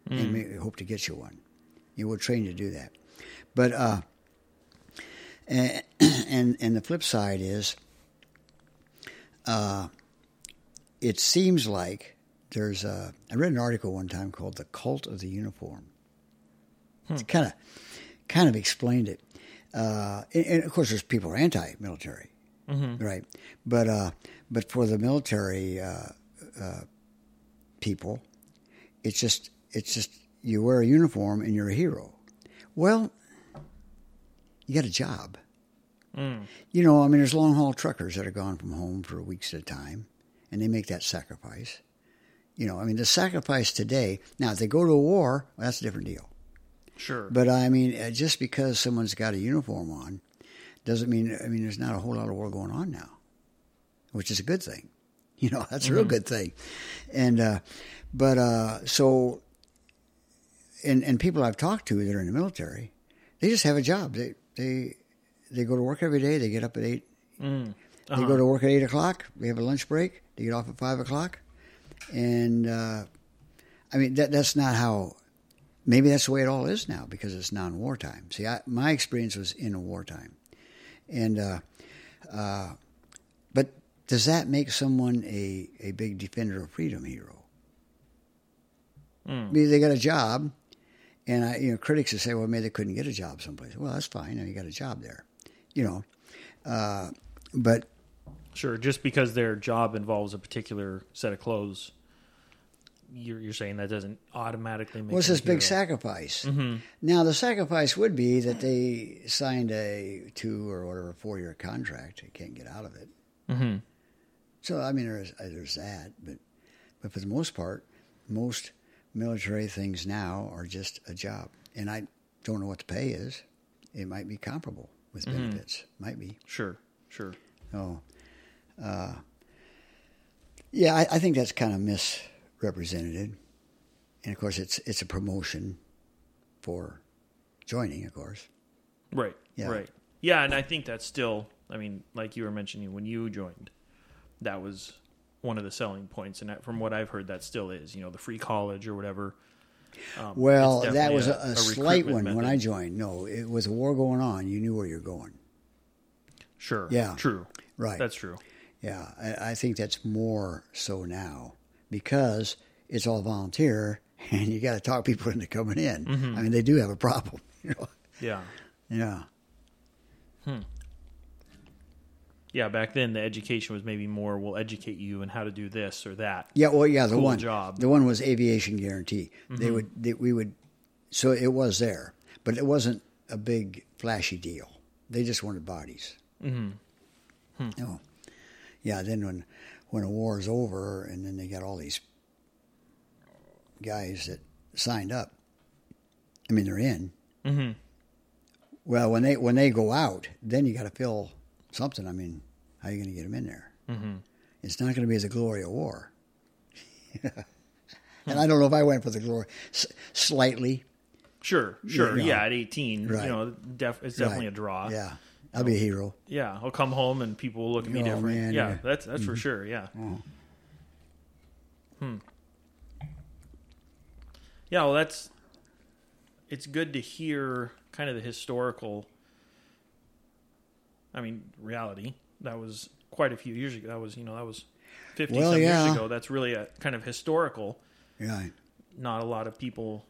and we hope to get you one. You will train you to do that. But, uh, and, (clears throat) and, and the flip side is, uh, it seems like there's a. I read an article one time called "The Cult of the Uniform." It kind of, kind of explained it. Uh, and, and of course, there's people who are anti-military, right? But uh, but for the military uh, uh, people, it's just it's just you wear a uniform and you're a hero. Well, you got a job. You know, I mean, there's long haul truckers that are gone from home for weeks at a time, and they make that sacrifice. You know, I mean, the sacrifice today. Now, if they go to a war, well, that's a different deal. Sure. But I mean, uh, just because someone's got a uniform on, doesn't mean. I mean, there's not a whole lot of war going on now, which is a good thing. (laughs) You know, that's a real good thing. And uh, but uh, so, and and people I've talked to that are in the military, they just have a job. They they they go to work every day. They get up at eight. Mm. They Uh-huh. go to work at eight o'clock. They have a lunch break. They get off at five o'clock, and uh, I mean that that's not how. Maybe that's the way it all is now because it's non-wartime. See, I, my experience was in a wartime, and uh, uh, but does that make someone a a big defender of freedom hero? Mm. I mean, they got a job, and I, you know, critics would say, "Well, maybe they couldn't get a job someplace." Well, that's fine. You got a job there, you know. Uh, but Sure, just because their job involves a particular set of clothes, you're, you're saying that doesn't automatically make. What's them this big hero. sacrifice? Mm-hmm. Now, the sacrifice would be that they signed a two or whatever four year contract. They can't get out of it. Mm-hmm. So, I mean, there's, there's that. But, but for the most part, most military things now are just a job. And I don't know what the pay is. It might be comparable with Mm-hmm. benefits. Might be. Sure, sure. Oh, uh, yeah, I, I think that's kind of misrepresented, and of course, it's it's a promotion for joining, of course. Right, Yeah. right. Yeah, and I think that's still. I mean, like you were mentioning when you joined, that was one of the selling points, and from what I've heard, that still is. You know, the free college or whatever. Um, Well, that was a, definitely a, slight one recruitment when I joined. No, it was a war going on. You knew where you're going. Sure. Yeah. True. Right. That's true. Yeah, I, I think that's more so now because it's all volunteer, (laughs) and you got to talk people into coming in. Mm-hmm. I mean, they do have a problem. (laughs) You know? Yeah. Yeah. Yeah. Back then, the education was maybe more. We'll educate you in how to do this or that. Yeah, well, yeah, the Cool one job. Mm-hmm. the one was aviation guarantee. They would they, we would so it was there, but it wasn't a big flashy deal. They just wanted bodies. Mm-hmm. Oh, yeah. Then when when a war is over, and then they got all these guys that signed up. I mean, they're in. Mm-hmm. Well, when they when they go out, then you got to fill something. I mean, how are you going to get them in there? Mm-hmm. It's not going to be the glory of war. (laughs) and I don't know if I went for the glory S- slightly. Sure. Sure. know. Yeah. At 18, Right. you know, def- it's definitely Right. a draw. Yeah, I'll be a hero. Yeah, I'll come home and people will look at me Oh, different. man, yeah, yeah. Mm-hmm. that's that's for sure. Yeah. Oh. Hmm. Yeah, well, that's. It's good to hear kind of the historical. I mean, reality. That was quite a few years ago. That was you know that was fifty Well, some yeah. years ago. That's really a kind of historical. Yeah, Not a lot of people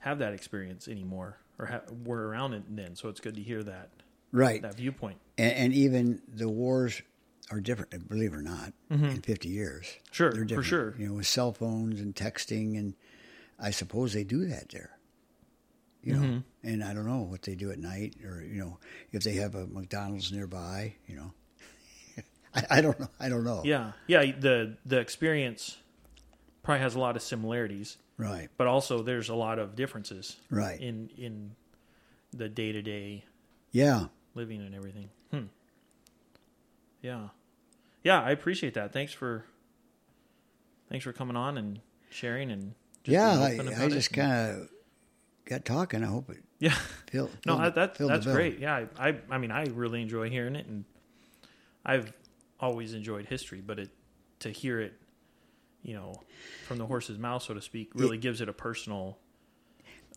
have that experience anymore, or ha- were around it then. So it's good to hear that right. that viewpoint. And, and even the wars are different, believe it or not, in 50 years. Mm-hmm. Sure, They're for sure. You know, with cell phones and texting, and I suppose they do that there. You know, Mm-hmm. and I don't know what they do at night, or you know, if they have a McDonald's nearby. You know, (laughs) I, I don't know. I don't know. Yeah, yeah. The the experience probably has a lot of similarities, Right. but also there's a lot of differences Right. in in the day to day Yeah. Living and everything. Hmm. Yeah, yeah. I appreciate that. Thanks for thanks for coming on and sharing and just yeah. I, I just kind of got talking. I hope it yeah. filled. No, filled I, that filled the that's bill. great. Yeah, I, I I mean I really enjoy hearing it, and I've always enjoyed history, but it to hear it, you know, from the horse's mouth, so to speak, really gives it a personal.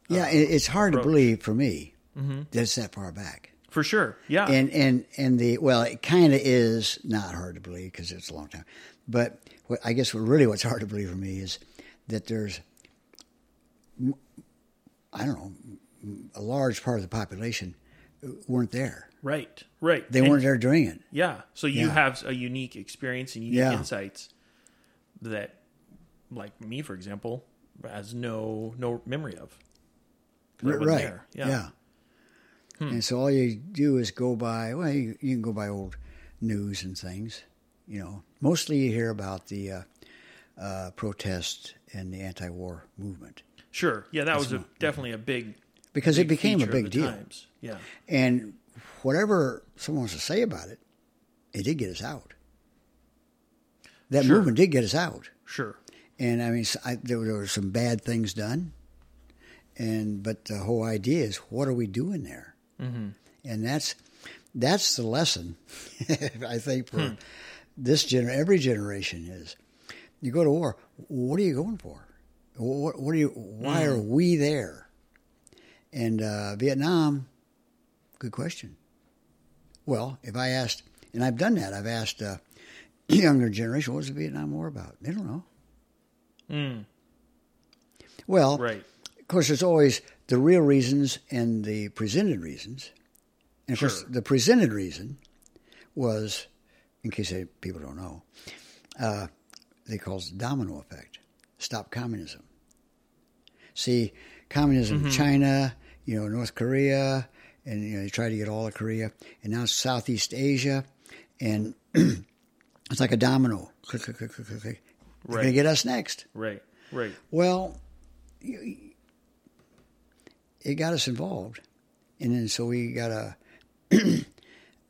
Yeah, uh, it's hard approach. to believe for me Mm-hmm. that it's that far back. For sure, yeah, And and and the well, it kind of is not hard to believe because it's a long time. But what, I guess what really what's hard to believe for me is that there's, I don't know, a large part of the population weren't there. right, right. They And- weren't there during it. Yeah, so you Yeah. have a unique experience and unique Yeah. insights that, like me, for example, has no no memory of. Right. Yeah. Yeah. Hmm. And so all you do is go by. Well, you, you can go by old news and things. You know, mostly you hear about the uh, uh, protest and the anti-war movement Sure. Yeah, that was a, not- definitely a big because it became a big deal. Times. Yeah. And whatever someone wants to say about it, it did get us out. That Sure. movement did get us out. Sure. And I mean, I, there, there were some bad things done, and but the whole idea is, what are we doing there? Mm-hmm. And that's that's the lesson, (laughs) I think, for this gener every generation is. You go to war. What are you going for? What, what are you? Why are we there? And uh, Vietnam, good question. Well, if I asked, and I've done that, I've asked uh, (clears throat) younger generation, what was the Vietnam War about? They don't know. Mm, Well, right. of course, there's always the real reasons and the presented reasons. And of course, the presented reason was, in case people don't know, uh, they call it the domino effect. Stop communism. See, communism in China, you know, North Korea, and you know they tried to get all of Korea, and now it's Southeast Asia, and (clears throat) it's like a domino. Click, click, click, click, click, click. They're going to get us next. Right. Right. Well, you- it got us involved, and then so we got a (clears throat)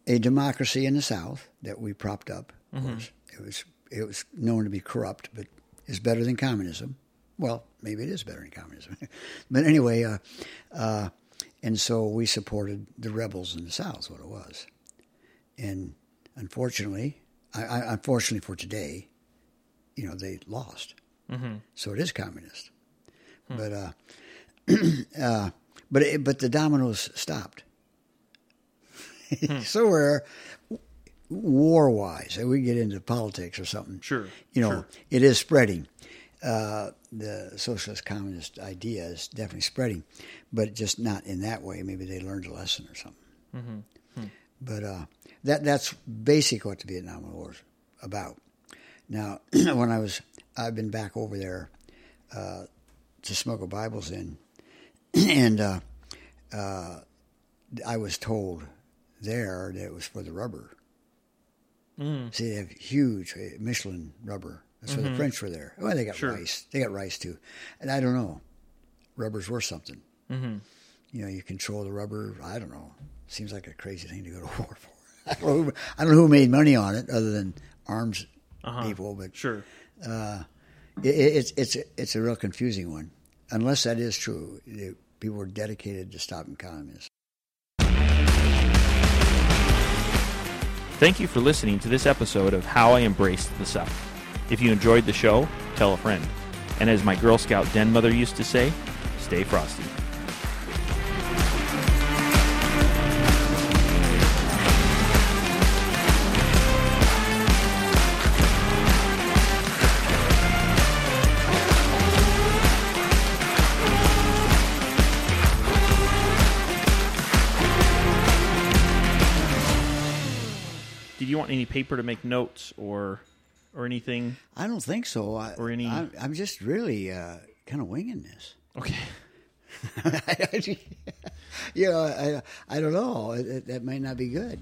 a democracy in the South that we propped up. Of course, it was it was known to be corrupt, but it's better than communism. Well, maybe it is better than communism, (laughs) but anyway, uh, uh, and so we supported the rebels in the South. What it was, and unfortunately, I, I, unfortunately for today, you know, they lost. Mm-hmm. So it is communist. Hmm. But uh, (clears throat) uh, but it, but the dominoes stopped. Hmm. (laughs) Somewhere, war wise, we get into politics or something. Sure, you know, sure. it is spreading. Uh, the socialist communist idea is definitely spreading, but just not in that way. Maybe they learned a lesson or something. Mm-hmm. But uh, that that's basically what the Vietnam War is about. Now, (clears throat) when I was, I've been back over there uh, to smuggle Bibles in, (clears throat) and uh, uh, I was told there that it was for the rubber. Mm. See, they have huge uh, Michelin rubber. That's why the French were there. Well, they got Sure. rice. They got rice too, and I don't know. Rubber's worth something. Mm-hmm. You know, you control the rubber. I don't know. Seems like a crazy thing to go to (laughs) war for. I don't know who, don't know who made money on it other than arms Uh-huh. people, but Sure. uh, it, it's it's it's a real confusing one. Unless that is true, people were dedicated to stopping communism. Thank you for listening to this episode of How I Embraced the Suck. If you enjoyed the show, tell a friend. And as my Girl Scout den mother used to say, stay frosty. Paper to make notes or or anything? I don't think so. I, Or any- I'm, I'm just really uh, kind of winging this. Okay. (laughs) (laughs) (laughs) you know, I, I don't know. It, it, that might not be good.